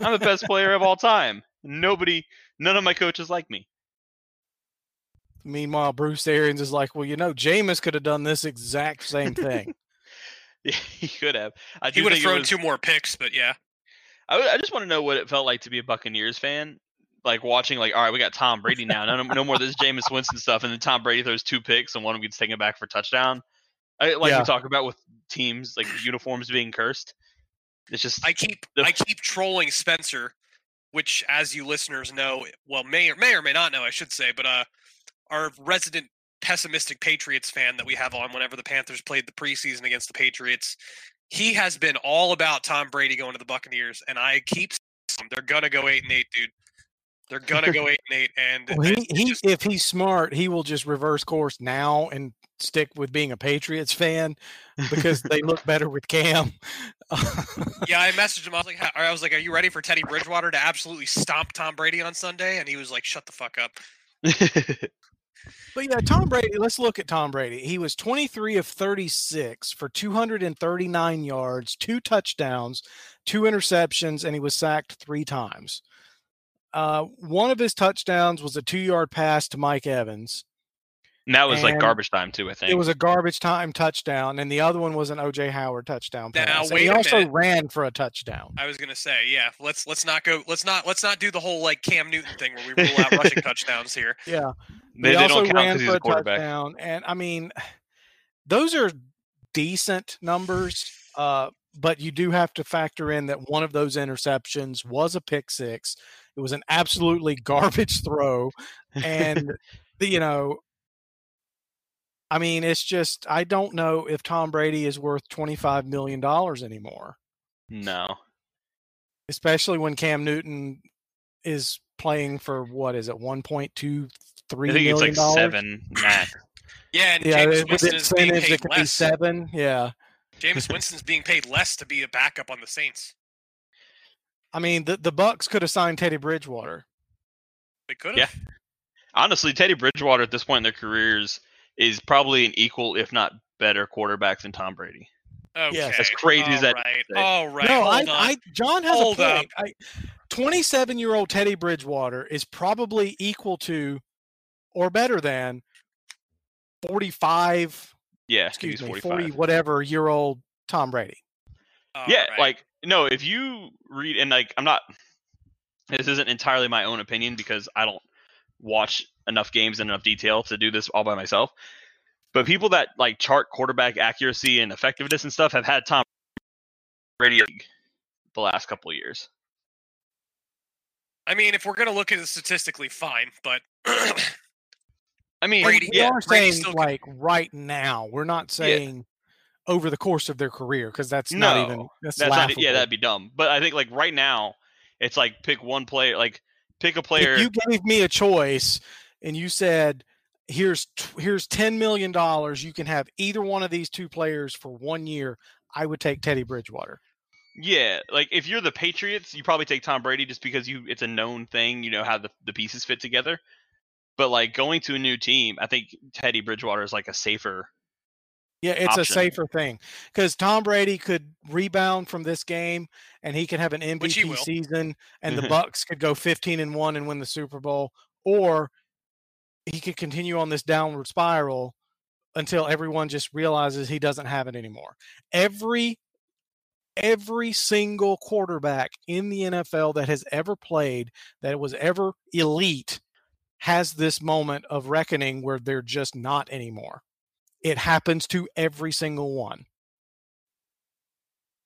I'm the best player of all time. Nobody, none of my coaches like me.
Meanwhile, Bruce Arians is like, well, you know, Jameis could have done this exact same thing. (laughs)
Yeah, he could have. I
he would have thrown
was-
two more picks, but yeah.
I, I just want to know what it felt like to be a Buccaneers fan, like watching, like, all right, we got Tom Brady now. No, no more of this Jameis Winston stuff, and then Tom Brady throws two picks, and one of them gets taken back for touchdown. I, like
Yeah.
we talk about with teams, like uniforms being cursed. It's just
I keep I keep trolling Spencer, which, as you listeners know, well, may or may or may not know, I should say, but uh, our resident pessimistic Patriots fan that we have on whenever the Panthers played the preseason against the Patriots, he has been all about Tom Brady going to the Buccaneers, and I keep saying they're gonna go eight and eight, dude. They're gonna go eight and eight, and
Well, he, he if he's smart, he will just reverse course now and stick with being a Patriots fan because they look (laughs) better with Cam.
yeah, I (laughs) messaged him. I was like, I was like, are you ready for Teddy Bridgewater to absolutely stomp Tom Brady on Sunday? And he was like, shut the fuck up.
But yeah, Tom Brady, let's look at Tom Brady. He was 23 of 36 for 239 yards, two touchdowns, two interceptions, and he was sacked three times. Uh, one of his touchdowns was a two yard pass to Mike Evans.
and that was like garbage time too. I think
It was a garbage time touchdown, and the other one was an OJ Howard touchdown
Now,
pass. And
wait
he
a
also
minute.
ran for a touchdown.
I was gonna say, yeah, let's let's not go, let's not let's not do the whole like Cam Newton thing where we rule out rushing (laughs) touchdowns here.
Yeah.
They-
he
they don't
also
count
ran
'cause he's
for
a
a
quarterback.
touchdown, and I mean, those are decent numbers. Uh, but you do have to factor in that one of those interceptions was a pick six. It was an absolutely garbage (laughs) throw, and (laughs) the- you know, I mean, it's just I don't know if Tom Brady is worth twenty five million dollars anymore,
no.
especially when Cam Newton is playing for what is it one point two three
I think it's like
dollars.
seven max.
Yeah, and
Yeah,
Jameis
with
Winston is being
incentives,
paid
it could be
less.
seven. Yeah,
Jameis Winston's being paid less to be a backup on the Saints.
I mean the the Bucks could have signed Teddy Bridgewater.
They could
Yeah. Honestly, Teddy Bridgewater at this point in their careers is probably an equal, if not better, quarterback than Tom Brady.
Okay.
As crazy as that
All right.
is.
All right.
no, I. I John has
Hold
a point. I, 27 year old Teddy Bridgewater is probably equal to or better than 45
Yeah,
excuse me
45.
40 whatever year old Tom Brady.
yeah, like no, if you read and like I'm not this isn't entirely my own opinion because I don't watch enough games in enough detail to do this all by myself. But people that like chart quarterback accuracy and effectiveness and stuff have had Tom Brady the last couple of years.
I mean, if we're gonna look at it statistically, fine, but
I mean,
Brady,
we
yeah,
are
Brady
saying
still could-
like right now. We're not saying over the course of their career because that's
no,
not even that's,
that's not, yeah, that'd be dumb. But I think like right now, it's like pick one player, like pick a player.
If you gave me a choice and you said, "Here's here's ten million dollars, you can have either one of these two players for one year," I would take Teddy Bridgewater.
Yeah, like if you're the Patriots, you probably take Tom Brady just because you it's a known thing, you know how the the pieces fit together. But like going to a new team, I think Teddy Bridgewater is like a safer.
Yeah, it's a safer thing because Tom Brady could rebound from this game and he could have an MVP season, and the (laughs) Bucks could go fifteen and one and win the Super Bowl, or he could continue on this downward spiral until everyone just realizes he doesn't have it anymore. Every every single quarterback in the NFL that has ever played that was ever elite has this moment of reckoning where they're just not anymore. It happens to every single one.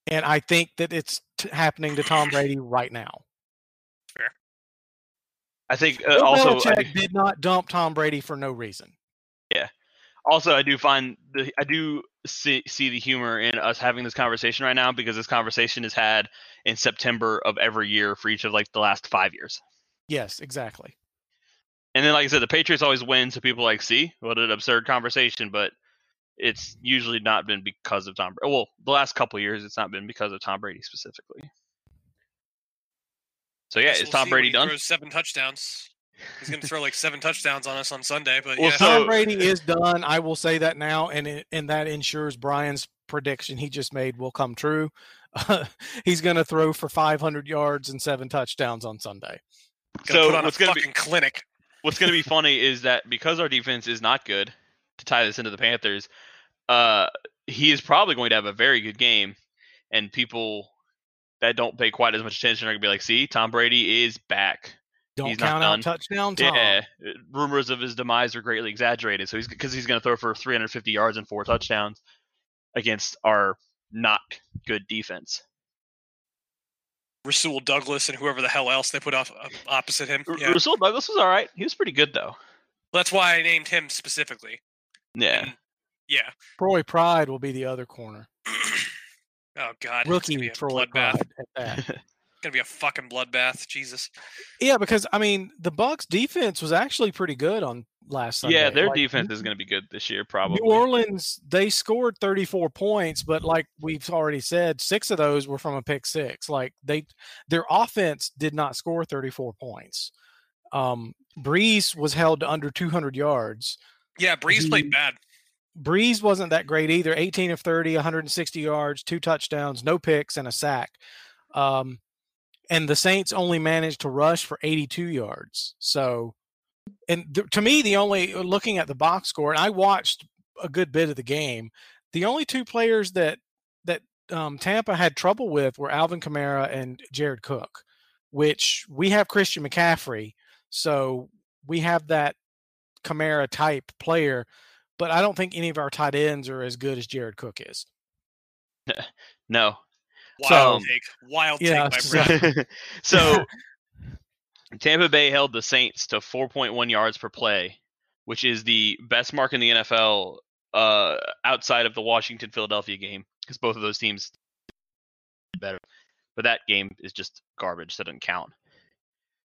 And I think that it's t- happening to Tom Brady right now.
Fair.
I think uh,
Bill
also I do-
did not dump Tom Brady for no reason.
Yeah. Also, I do find the I do see, see the humor in us having this conversation right now because this conversation is had in September of every year for each of like the last five years.
Yes, exactly.
And then, like I said, the Patriots always win, so people like see what an absurd conversation. But it's usually not been because of Tom. Brady. Well, the last couple of years, it's not been because of Tom Brady specifically. So yeah,
Guess
is
we'll
Tom Brady done?
Throws seven touchdowns. He's going to throw like seven touchdowns on us on Sunday. But
Well,
yeah,
Tom Brady is done. I will say that now, and it, and that ensures Brian's prediction he just made will come true. (laughs) he's going to throw for 500 yards and seven touchdowns on Sunday.
Gonna
So
put on
what's gonna be-
clinic.
What's going to be funny is that because our defense is not good, to tie this into the Panthers, uh, he is probably going to have a very good game, and people that don't pay quite as much attention are going to be like, "See, Tom Brady is back."
Don't
He's
count out touchdown Tom.
Yeah, uh, rumors of his demise are greatly exaggerated. So he's because he's going to throw for 350 yards and four touchdowns against our not good defense.
Rasul Douglas and whoever the hell else they put off uh, opposite him. Yeah.
Rasul Douglas was all right. He was pretty good though.
That's why I named him specifically.
Yeah.
Yeah.
Troy Pride will be the other corner. (clears throat)
Oh God.
Rookie
It's gonna be a
Troy
bloodbath.
Pride at that. (laughs)
gonna be a fucking bloodbath. Jesus.
yeah, because I mean the Bucks defense was actually pretty good on last Sunday.
yeah, their
Like,
defense is going to be good this year, probably.
New Orleans, they scored 34 points, but like we've already said, six of those were from a pick six. Like they, their offense did not score 34 points. Um, Brees was held to under 200 yards.
Yeah, Brees
He-
played bad.
Brees wasn't that great either. 18 of 30, 160 yards, two touchdowns, no picks, and a sack. Um, and the Saints only managed to rush for 82 yards. So, and th- to me, the only uh, looking at the box score, and I watched a good bit of the game. The only two players that that um, Tampa had trouble with were Alvin Kamara and Jared Cook, which we have Christian McCaffrey, so we have that Kamara type player. But I don't think any of our tight ends are as good as Jared Cook is. (laughs)
No.
Wild
So-
take. Wild
Yeah,
take, my
so-
friend. (laughs)
so Tampa Bay held the Saints to 4.1 yards per play, which is the best mark in the NFL uh, outside of the Washington Philadelphia game because both of those teams did better. But that game is just garbage. That doesn't count.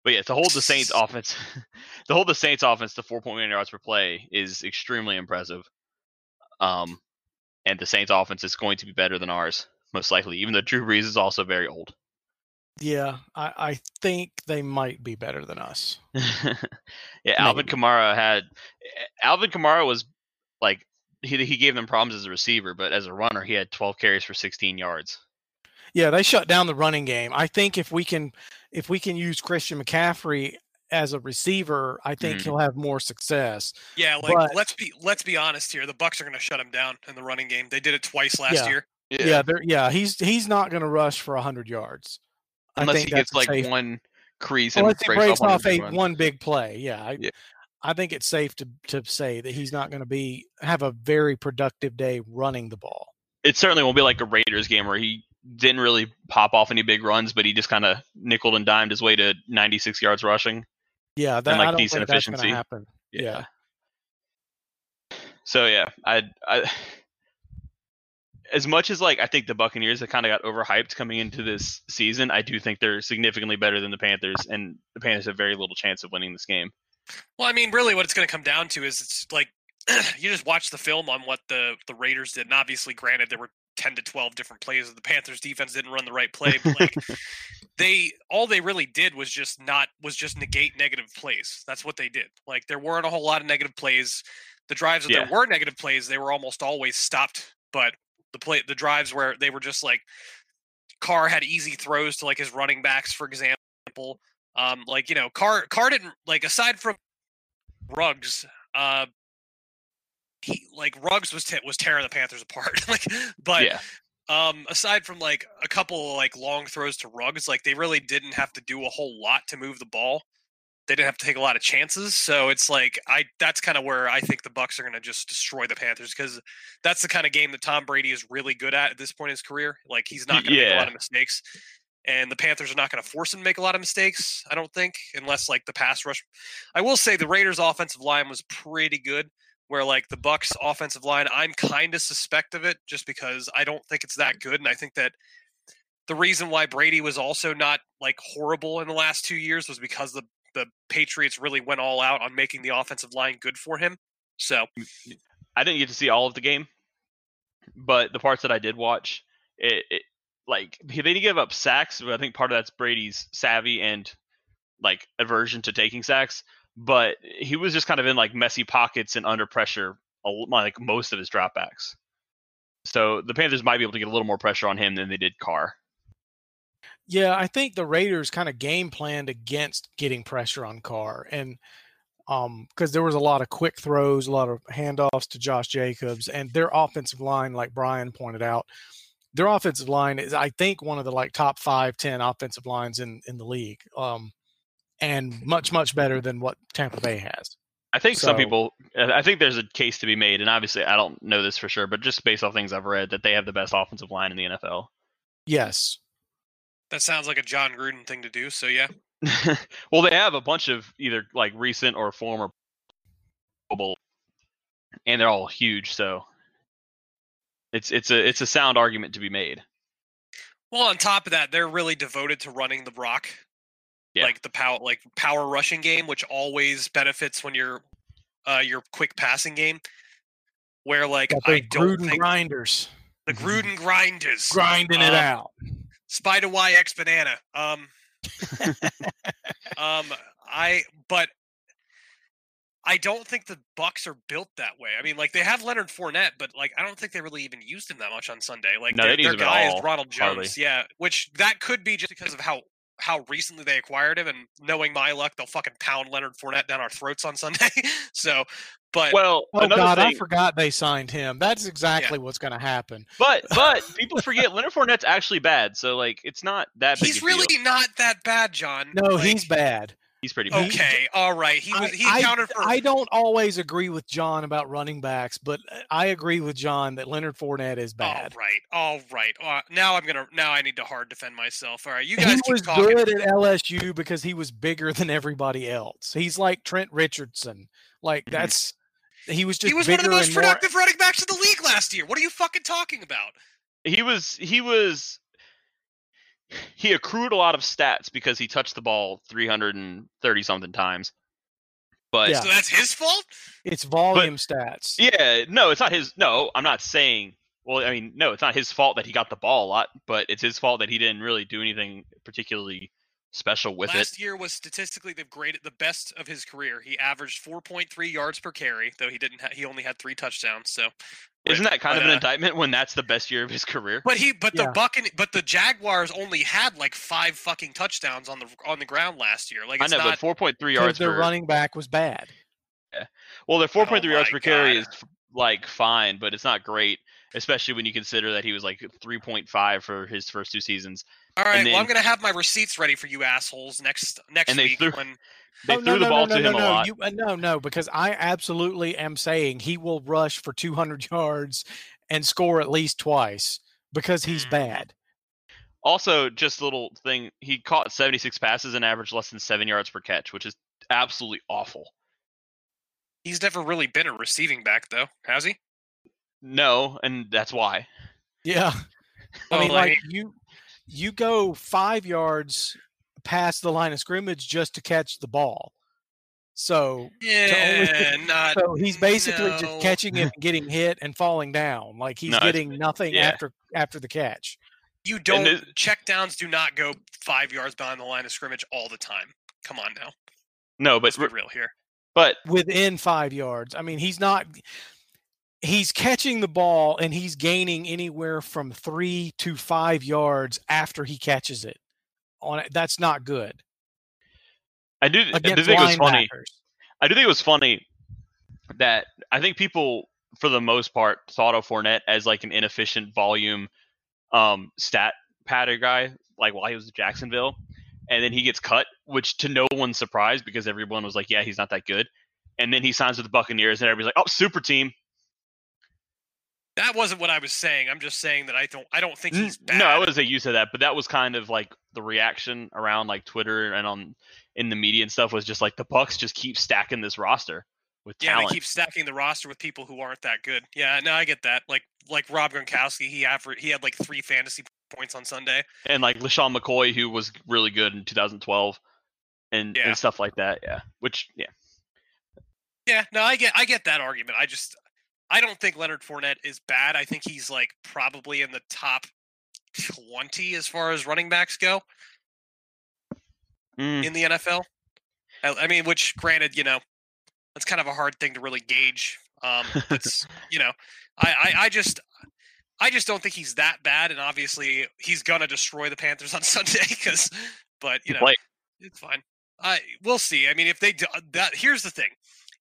But yeah, to hold the Saints (laughs) offense, (laughs) to hold the Saints offense to 4.1 yards per play is extremely impressive. Um, and the Saints offense is going to be better than ours, most likely, even though Drew Brees is also very old.
Yeah, I, I think they might be better than us. (laughs)
yeah, Alvin Kamara had Alvin Kamara was like he he gave them problems as a receiver, but as a runner, he had 12 carries for 16 yards.
Yeah, they shut down the running game. I think if we can if we can use Christian McCaffrey as a receiver, I think
Mhm.
he'll have more success.
Yeah, like
But-
let's be let's be honest here. The Bucks are gonna shut him down in the running game. They did it twice last
Yeah.
year.
Yeah, they're, yeah, he's he's not going to rush for 100 yards.
Unless he gets like
safe-
one crease and
unless he
breaks,
breaks
off,
off
one
a
big
one big play. Yeah, I,
Yeah.
I think it's safe to to say that he's not going to be have a very productive day running the ball.
It certainly won't be like a Raiders game where he didn't really pop off any big runs, but he just kind of nickled and dimed his way to 96 yards rushing.
Yeah, that
like,
I don't
decent
think that's going to
efficiency.
happen. Yeah.
So yeah, I I as much as like I think the Buccaneers have kind of got overhyped coming into this season, I do think they're significantly better than the Panthers, and the Panthers have very little chance of winning this game.
Well, I mean, really, what it's going to come down to is it's like (clears throat) you just watch the film on what the the Raiders did, and obviously, granted, there were ten to twelve different plays. Of the Panthers defense didn't run the right play, but like (laughs) they all they really did was just not was just negate negative plays. That's what they did. Like there weren't a whole lot of negative plays. The drives that
Yeah.
there were negative plays, they were almost always stopped. But the play the drives where they were just like Carr had easy throws to like his running backs, for example. Um, like you know, Carr Carr didn't like aside from Ruggs, uh, he like Ruggs was t- was tearing the Panthers apart. (laughs) like, but
yeah,
um, aside from like a couple like long throws to Ruggs, like they really didn't have to do a whole lot to move the ball. They didn't have to take a lot of chances, so it's like I that's kind of where I think the Bucks are going to just destroy the Panthers because that's the kind of game that Tom Brady is really good at at this point in his career. Like he's not going to make a lot of mistakes. and the Panthers are not going to force him to make a lot of mistakes. I don't think, unless like the pass rush. I will say the Raiders' offensive line was pretty good. Where like the Bucks' offensive line, I'm kind of suspect of it just because I don't think it's that good, and I think that the reason why Brady was also not like horrible in the last two years was because the the Patriots really went all out on making the offensive line good for him. So mm,
I didn't get to see all of the game, but the parts that I did watch, it, it like they didn't give up sacks, but I think part of that's Brady's savvy and like aversion to taking sacks. But he was just kind of in like messy pockets and under pressure, like most of his dropbacks. So the Panthers might be able to get a little more pressure on him than they did Carr.
Yeah, I think the Raiders kind of game planned against getting pressure on Carr, and um, because there was a lot of quick throws, a lot of handoffs to Josh Jacobs, and their offensive line, like Brian pointed out, their offensive line is, I think, one of the like top five, ten offensive lines in in the league, um, and much much better than what Tampa Bay has.
I think
So-
some people. I think there's a case to be made, and obviously I don't know this for sure, but just based off things I've read, that they have the best offensive line in the NFL.
Yes,
that sounds like a Jon Gruden thing to do. So yeah, (laughs)
well, they have a bunch of either like recent or former, and they're all huge. So it's it's a it's a sound argument to be made.
Well, on top of that, they're really devoted to running the rock,
Yeah.
like the power, like power rushing game, which always benefits when you're uh, your quick passing game. Where like
got
I don't
Gruden
think
grinders
the Gruden grinders
grinding it
Um,
out.
Spider Y X banana. Um, um, I but I don't think the Bucks are built that way. I mean, like they have Leonard Fournette, but like I don't think they really even used him that much on Sunday. Like
No,
their,
they didn't
their
use him
guy is Ronald Jones,
hardly.
yeah, which that could be just because of how how recently they acquired him, and knowing my luck, they'll fucking pound Leonard Fournette down our throats on Sunday. (laughs) so, but
Well,
Oh
another
God, I forgot they signed him. That's exactly what's going to happen.
but but (laughs) people forget Leonard Fournette's actually bad. So like it's not that big.
he's
a deal.
really not that bad, John.
No,
Like,
he's bad.
He's pretty bad.
okay. All right, he was
I-
he
I,
accounted for
I don't always agree with John about running backs, but uh, I agree with John that Leonard Fournette is bad.
All right, all right. Uh, now I'm gonna. Now I need to hard defend myself. All right, you
he
guys keep
was
talking.
good at LSU because he was bigger than everybody else. He's like Trent Richardson. Like
Mhm.
that's he was just
He was one of the most
and more-
productive running backs in the league last year. What are you fucking talking about?
he was he was he accrued a lot of stats because he touched the ball 330 something times. But
Yeah.
So that's his fault.
It's volume stats.
yeah, no, it's not his no, I'm not saying well, I mean, no, it's not his fault that he got the ball a lot, but it's his fault that he didn't really do anything particularly special with
Last
it.
Last year was statistically the great, the best of his career. He averaged 4.3 yards per carry, though he didn't. Ha- he only had three touchdowns. So,
Isn't that kind
but,
of an
uh,
indictment when that's the best year of his career?
but he, but
Yeah.
the Buccan, but the Jaguars only had like five fucking touchdowns on the on the ground last year. Like
I know,
not.
but 4.3 yards
their
per
running back was bad. Yeah.
Well, their 4.3
Oh
yards
my
per carry is like fine, but it's not great, especially when you consider that he was like 3.5 for his first two seasons.
All right,
and
well, I'm gonna have my receipts ready for you assholes next next
And they
week
threw-
when (laughs)
They
oh,
threw
no,
the
no,
ball
no,
to
no,
him
no,
a lot.
You, uh, no, no, because I absolutely am saying he will rush for 200 yards and score at least twice because he's
Mm.
bad.
Also, just a little thing, he caught 76 passes and averaged less than seven yards per catch, which is absolutely awful.
he's never really been a receiving back though, has he?
No, and that's why.
Yeah. (laughs) I mean,
like-
like you, you go five yards past the line of scrimmage just to catch the ball. So, (laughs)
Yeah, not.
so he's basically
no.
just catching it, (laughs) and getting hit, and falling down. Like he's
No,
getting nothing
yeah.
after after the catch.
You don't
this-
check downs. Do not go five yards behind the line of scrimmage all the time. Come on now,
No, but
let's be real here.
but
within five yards. I mean, he's not. He's catching the ball and he's gaining anywhere from three to five yards after he catches it. On it, that's not good
I do, I do think it was funny. I do think it was funny that I think people, for the most part, thought of Fournette as like an inefficient volume um, stat patter guy, like while he was at Jacksonville, and then he gets cut, which to no one's surprise because everyone was like, "Yeah, he's not that good." And then he signs with the Buccaneers, and everybody's like, "Oh, super team."
That wasn't what I was saying. I'm just saying that I don't I don't think mm, he's bad.
No, I wouldn't say you said that, but that was kind of like the reaction around like Twitter and on in the media and stuff was just like the Bucks just keep stacking this roster with talent.
yeah,
talent.
they keep stacking the roster with people who aren't that good. Yeah, no, I get that. Like like Rob Gronkowski, he averaged he had like three fantasy points on Sunday.
and like LeSean McCoy, who was really good in 2012, and,
Yeah.
and stuff like that. Yeah, which yeah,
Yeah, no, I get I get that argument. I just I don't think Leonard Fournette is bad. I think he's like probably in the top twenty as far as running backs go
Mm.
in the NFL. I, I mean, which granted, you know, that's kind of a hard thing to really gauge. Um, it's (laughs) you know, I, I I just I just don't think he's that bad, and obviously he's gonna destroy the Panthers on (laughs) Sunday. Because, but you know, it's fine. I we'll see. I mean, if they do that, here's the thing: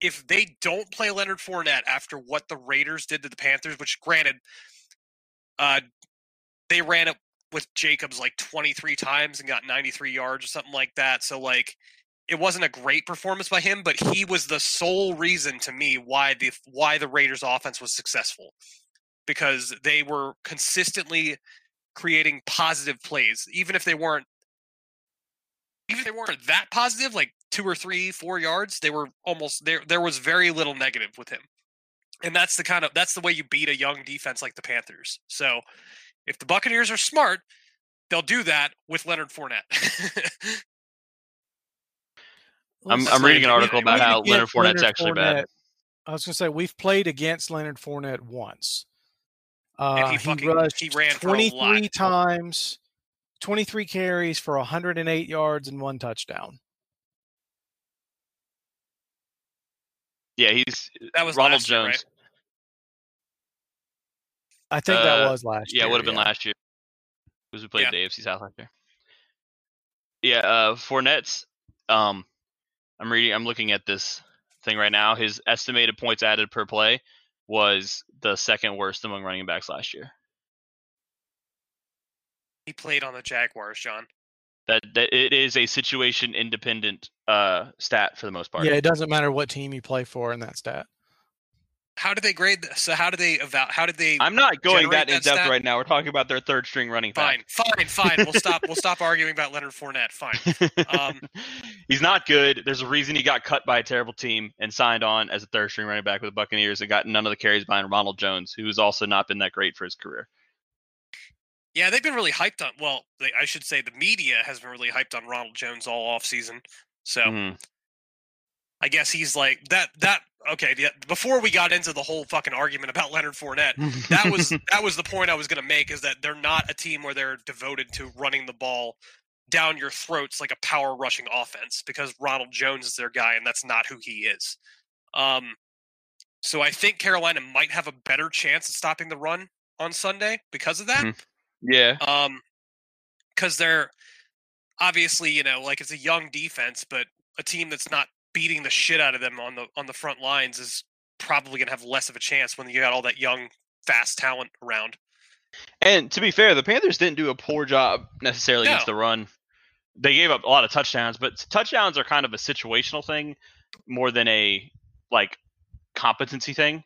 if they don't play Leonard Fournette after what the Raiders did to the Panthers, which granted, uh, they ran it with Jacobs like 23 times and got 93 yards or something like that. So like, it wasn't a great performance by him, but he was the sole reason to me why the why the Raiders offense was successful because they were consistently creating positive plays, even if they weren't even if they weren't that positive, like two or three, four yards, they were almost there. There was very little negative with him, and that's the kind of that's the way you beat a young defense like the Panthers. So, if the Buccaneers are smart, they'll do that with Leonard Fournette. (laughs)
I'm I'm reading an article
We-
about
we
how
get
Leonard Fournette's
Leonard
actually bad.
I was going to say we've played against Leonard Fournette once. Uh,
he
he,
fucking-
rushed
he ran
23
lot.
times, 23 carries for 108 yards and one touchdown.
Yeah, he's
that was
Ronald
last year,
Jones.
right?
I think that
Uh,
was last
yeah,
year.
Yeah, it would have been last year because we played the AFC South last year. Yeah, uh, Fournette's. Um, I'm reading. I'm looking at this thing right now. His estimated points added per play was the second worst among running backs last year.
He played on the Jaguars, John.
That that it is a situation independent uh stat for the most part.
Yeah, it doesn't matter what team you play for in that stat.
How did they grade? th- So how did they eval? How did they?
I'm not going
generate
that in depth
stat?
right now. We're talking about their third string running back.
Fine, fine, fine. We'll stop. we'll (laughs) stop arguing about Leonard Fournette. Fine. Um, (laughs)
He's not good. There's a reason he got cut by a terrible team and signed on as a third string running back with the Buccaneers and got none of the carries behind Ronald Jones, who's also not been that great for his career.
Yeah, they've been really hyped on. Well, they, I should say the media has been really hyped on Ronald Jones all off season. So
Mhm.
I guess he's like that. That okay. The, before we got into the whole fucking argument about Leonard Fournette, that was (laughs) that was the point I was going to make. Is that they're not a team where they're devoted to running the ball down your throats like a power rushing offense because Ronald Jones is their guy and that's not who he is. Um, so I think Carolina might have a better chance at stopping the run on Sunday because of that.
Mhm. Yeah.
Um, because they're obviously, you know, like it's a young defense, but a team that's not beating the shit out of them on the on the front lines is probably going to have less of a chance when you got all that young, fast talent around.
And to be fair, the Panthers didn't do a poor job necessarily against the run. They gave up a lot of touchdowns, but touchdowns are kind of a situational thing more than a like competency thing.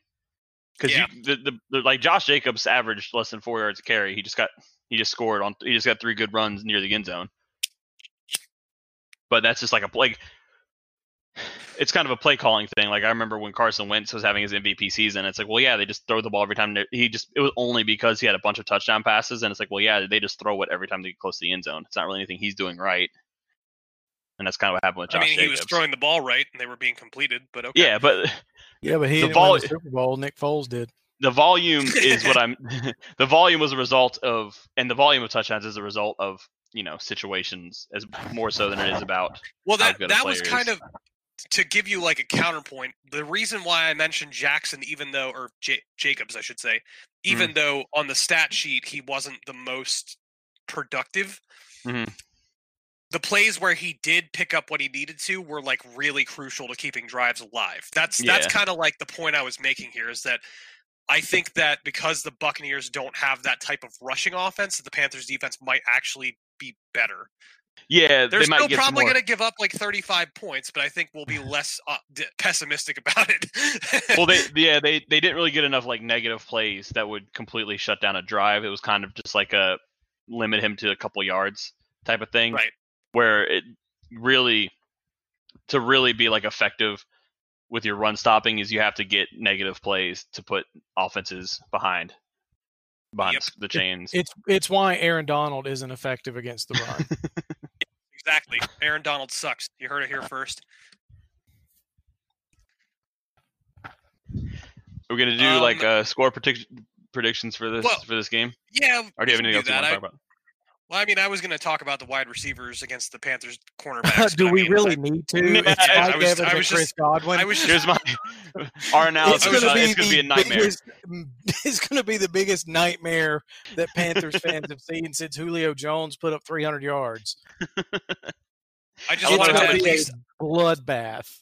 Because
Yeah.
the, the, the like Josh Jacobs averaged less than four yards a carry. He just got he just scored on he just got three good runs near the end zone. But that's just like a like it's kind of a play calling thing. Like I remember when Carson Wentz was having his MVP season, it's like, well, yeah, they just throw the ball every time. He just it was only because he had a bunch of touchdown passes, and it's like, well, yeah, they just throw it every time they get close to the end zone. It's not really anything he's doing right, and that's kind of what happened with Josh
I mean, he was throwing the ball right and they were being completed, but okay.
Yeah, but
Yeah, but he
The
didn't
vol-
win the Super Bowl. Nick Foles did.
the volume is what (laughs) I'm. (laughs) the volume was a result of, and the volume of touchdowns is a result of you know situations as more so than it is about.
Well,
how
that
a
that was kind
is.
of to give you like a counterpoint. The reason why I mentioned Jackson, even though or J- Jacobs, I should say, even though on the stat sheet he wasn't the most productive,
Mhm.
The plays where he did pick up what he needed to were like really crucial to keeping drives alive. That's that's kind of like the point I was making here is that I think that because the Buccaneers don't have that type of rushing offense, the Panthers defense might actually be better
Yeah,
They're
they might
still probably going to give up like 35 points, but I think we'll be (laughs) less uh, d- pessimistic about it.
well, they (laughs) yeah they they didn't really get enough like negative plays that would completely shut down a drive. It was kind of just like a limit him to a couple yards type of thing,
right.
Where it really to really be like effective with your run stopping is you have to get negative plays to put offenses behind behind
Yep.
the chains.
It's it's why Aaron Donald isn't effective against the run. (laughs)
Exactly. Aaron Donald sucks. You heard it here first.
We're gonna do like
Um,
uh, score predict- predictions for this
well,
for this game.
Yeah.
Or do you have
we
anything else you want to talk
I-
about?
Well, I mean, I was going to talk about the wide receivers against the Panthers cornerbacks.
Do
but I
we
mean,
really
I-
need (laughs) to?
Yeah,
It's
I was-
Evans
I
and
was
Chris
just-
Godwin.
I was just-
Here's my (laughs) our analysis.
It's going to
uh,
be
gonna
the
be a nightmare.
biggest. (laughs) It's going to be the biggest nightmare that Panthers fans have seen since Julio Jones put up 300 yards.
I just want to
going
at least
a bloodbath.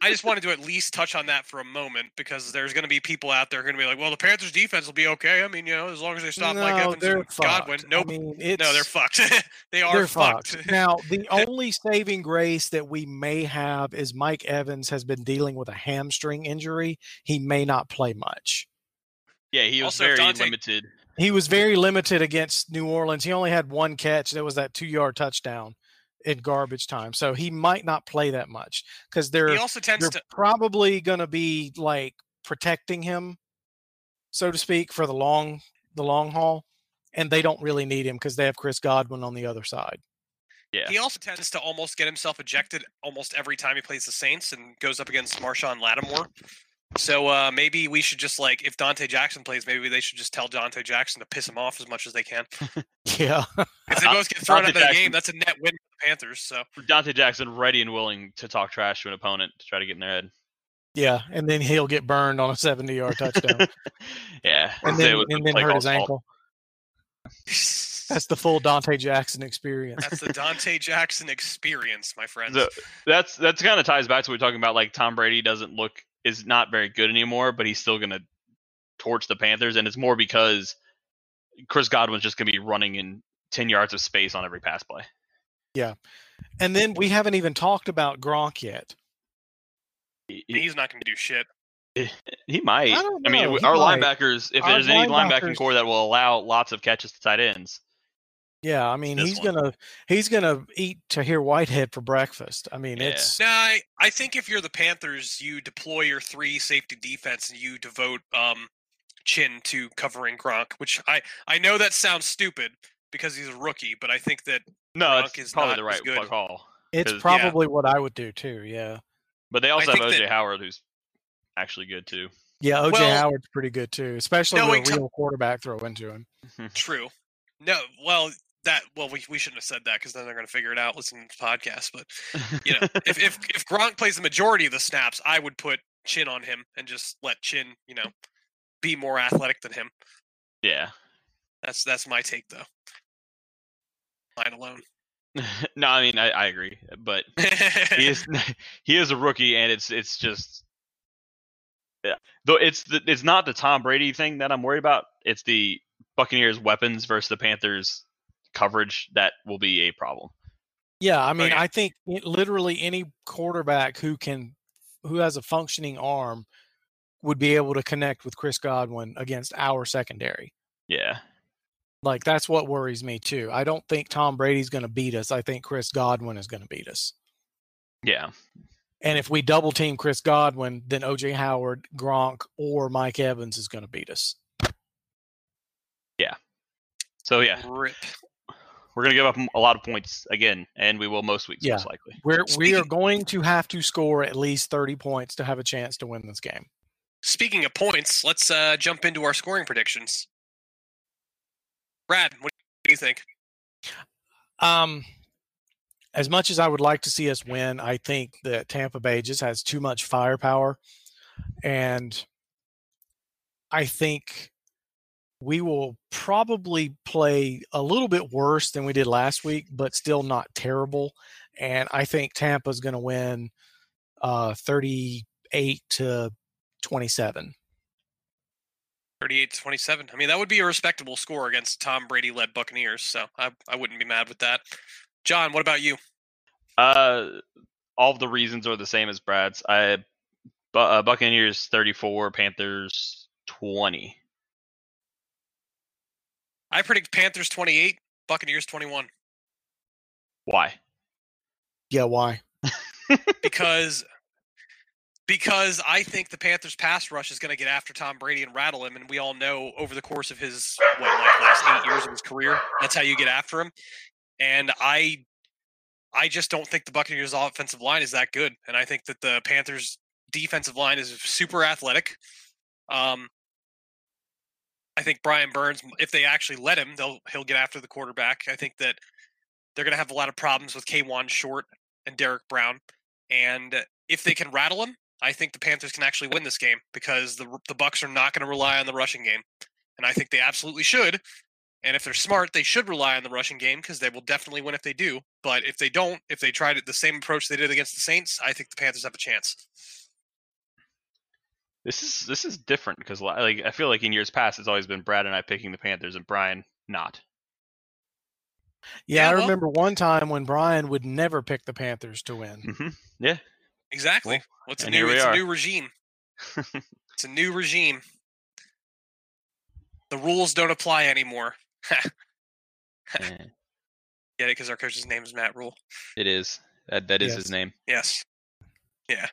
I just wanted to at least touch on that for a moment because there's going to be people out there who are going to be like, "Well, the Panthers' defense will be okay. I mean, you know, as long as they stop Mike
No,
Evans
they're
and Godwin."
fucked.
Nope.
I mean,
no, they're fucked. (laughs) they are
They're
fucked.
fucked. (laughs) now, the only saving grace that we may have is Mike Evans has been dealing with a hamstring injury. He may not play much.
Yeah, he was
Also,
very
Dante-
limited.
He was very limited against New Orleans. He only had one catch. That was that two yard touchdown in garbage time. So he might not play that much because they're
he also tends
they're
to.
probably going to be like protecting him, so to speak, for the long the long haul. And they don't really need him because they have Chris Godwin on the other side.
Yeah.
He also tends to almost get himself ejected almost every time he plays the Saints and goes up against Marshon Lattimore. So uh, maybe we should just like if Dante Jackson plays, maybe they should just tell Dante Jackson to piss him off as much as they can. (laughs)
Yeah.
If they both get thrown
Dante
out of the
Jackson-
game, that's a net win for the Panthers. So
Dante Jackson ready and willing to talk trash to an opponent to try to get in their head.
Yeah, and then he'll get burned on a seventy-yard touchdown, (laughs)
Yeah,
and then
it was the
and then hurt his ankle. That's the full (laughs) Dante Jackson experience.
that's the Dante Jackson experience, my friends.
So that's that's kind of ties back to what we're talking about. Like Tom Brady doesn't look is not very good anymore, but he's still gonna torch the Panthers, and it's more because Chris Godwin's just gonna be running in ten yards of space on every pass play.
Yeah, and then we haven't even talked about Gronk yet.
He, he-
He's not going to do shit.
he might.
I don't
mean,
know,
we-
he
our
might.
linebackers. If
Our
there's any linebacking core that will allow lots of catches to tight ends,
Yeah, I mean he's
one.
gonna he's gonna eat Tahir Whitehead for breakfast. I mean
Yeah.
it's
No, I, I think if you're the Panthers, you deploy your three safety defense and you devote um, Chinn to covering Gronk, which I, I know that sounds stupid because he's a rookie, but I think that
no,
Gronk
it's
is
probably
not
the right
good.
call.
It's probably what I would do too. Yeah,
But they also
I
have OJ
that-
Howard, who's actually good too.
yeah. OJ
Well,
Howard's pretty good too, especially
knowing
with a
Tom-
real quarterback throw into him. Mm-hmm.
true. No, well, that well, we, we shouldn't have said that because then they're going to figure it out listening to the podcast. But you know, (laughs) if, if if Gronk plays the majority of the snaps, I would put Chinn on him and just let Chinn, you know, be more athletic than him.
yeah.
That's that's my take though. Mine alone. (laughs)
no, I mean I, I agree, but he is (laughs) (laughs) he is a rookie, and it's it's just yeah. Though it's the, it's not the Tom Brady thing that I'm worried about. It's the Buccaneers' weapons versus the Panthers' coverage that will be a problem.
Yeah, I oh, mean,
yeah.
I think it, literally any quarterback who can, who has a functioning arm, would be able to connect with Chris Godwin against our secondary.
Yeah,
Like that's what worries me too. I don't think Tom Brady's going to beat us. I think Chris Godwin is going to beat us.
yeah,
And if we double team Chris Godwin, then OJ Howard, Gronk, or Mike Evans is going to beat us. Yeah.
So yeah,
Rip.
we're gonna give up a lot of points again, and we will most weeks
Yeah.
most likely.
We're we are going to have to score at least thirty points to have a chance to win this game.
Speaking of points, let's uh, jump into our scoring predictions. Brad, what do you think?
Um, as much as I would like to see us win, I think that Tampa Bay just has too much firepower, and I think we will probably play a little bit worse than we did last week, but still not terrible. And I think Tampa's going to win uh, 38 to 27.
38 to 27. I mean, that would be a respectable score against Tom Brady led Buccaneers, so I, I wouldn't be mad with that. John, what about you?
Uh, all of the reasons are the same as Brad's. I Bu- uh, Buccaneers 34, Panthers 20.
I predict Panthers 28, Buccaneers 21.
Why?
Yeah, why? (laughs)
because because I think the Panthers pass rush is going to get after Tom Brady and rattle him, and we all know over the course of his what like last eight years of his career, that's how you get after him. And I I just don't think the Buccaneers offensive line is that good, and I think that the Panthers defensive line is super athletic. Um, I think Brian Burns, if they actually let him, they'll he'll get after the quarterback. I think that they're going to have a lot of problems with Kawann Short and Derrick Brown, and if they can rattle him, I think the Panthers can actually win this game because the the Bucs are not going to rely on the rushing game, and I think they absolutely should. And if they're smart, they should rely on the rushing game because they will definitely win if they do. But if they don't, if they tried the same approach they did against the Saints, I think the Panthers have a chance.
This is this is different because like I feel like in years past it's always been Brad and I picking the Panthers and Brian not.
Yeah,
Yeah,
I
well-
remember one time when Brian would never pick the Panthers to win.
hmm Yeah.
Exactly.
Well,
What's a new? It's a new regime. (laughs) It's a new regime. The rules don't apply anymore. (laughs)
Eh,
Get it? Because our coach's name is Matt Rhule.
it is. That that is
Yes.
his name.
Yes. Yeah.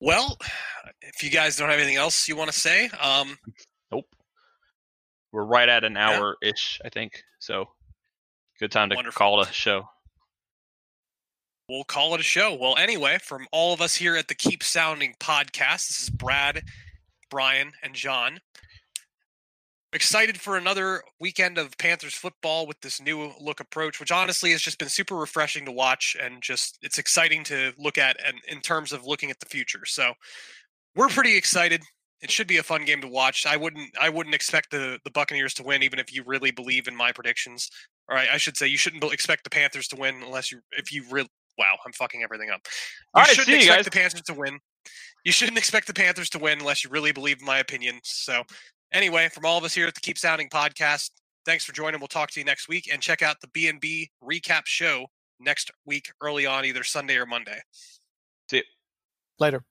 Well, if you guys don't have anything else you want to say, um, (laughs)
Nope. We're right at an hour ish, I think. So good time to
Wonderful.
call a show.
We'll call it a show. Well, anyway, from all of us here at the Keep Pounding podcast, this is Brad, Brian, and John. Excited for another weekend of Panthers football with this new look approach, which honestly has just been super refreshing to watch and just it's exciting to look at and in terms of looking at the future. So we're pretty excited. It should be a fun game to watch. I wouldn't I wouldn't expect the the Buccaneers to win even if you really believe in my predictions. All right, I should say you shouldn't expect the Panthers to win unless you if you really wow, I'm fucking everything up. You
All right,
shouldn't
see
expect
guys.
the Panthers to win. You shouldn't expect the Panthers to win unless you really believe in my opinion. So, anyway, from all of us here at the Keep Pounding podcast, thanks for joining. We'll talk to you next week and check out the B&B recap show next week early on either Sunday or Monday.
See you.
Later.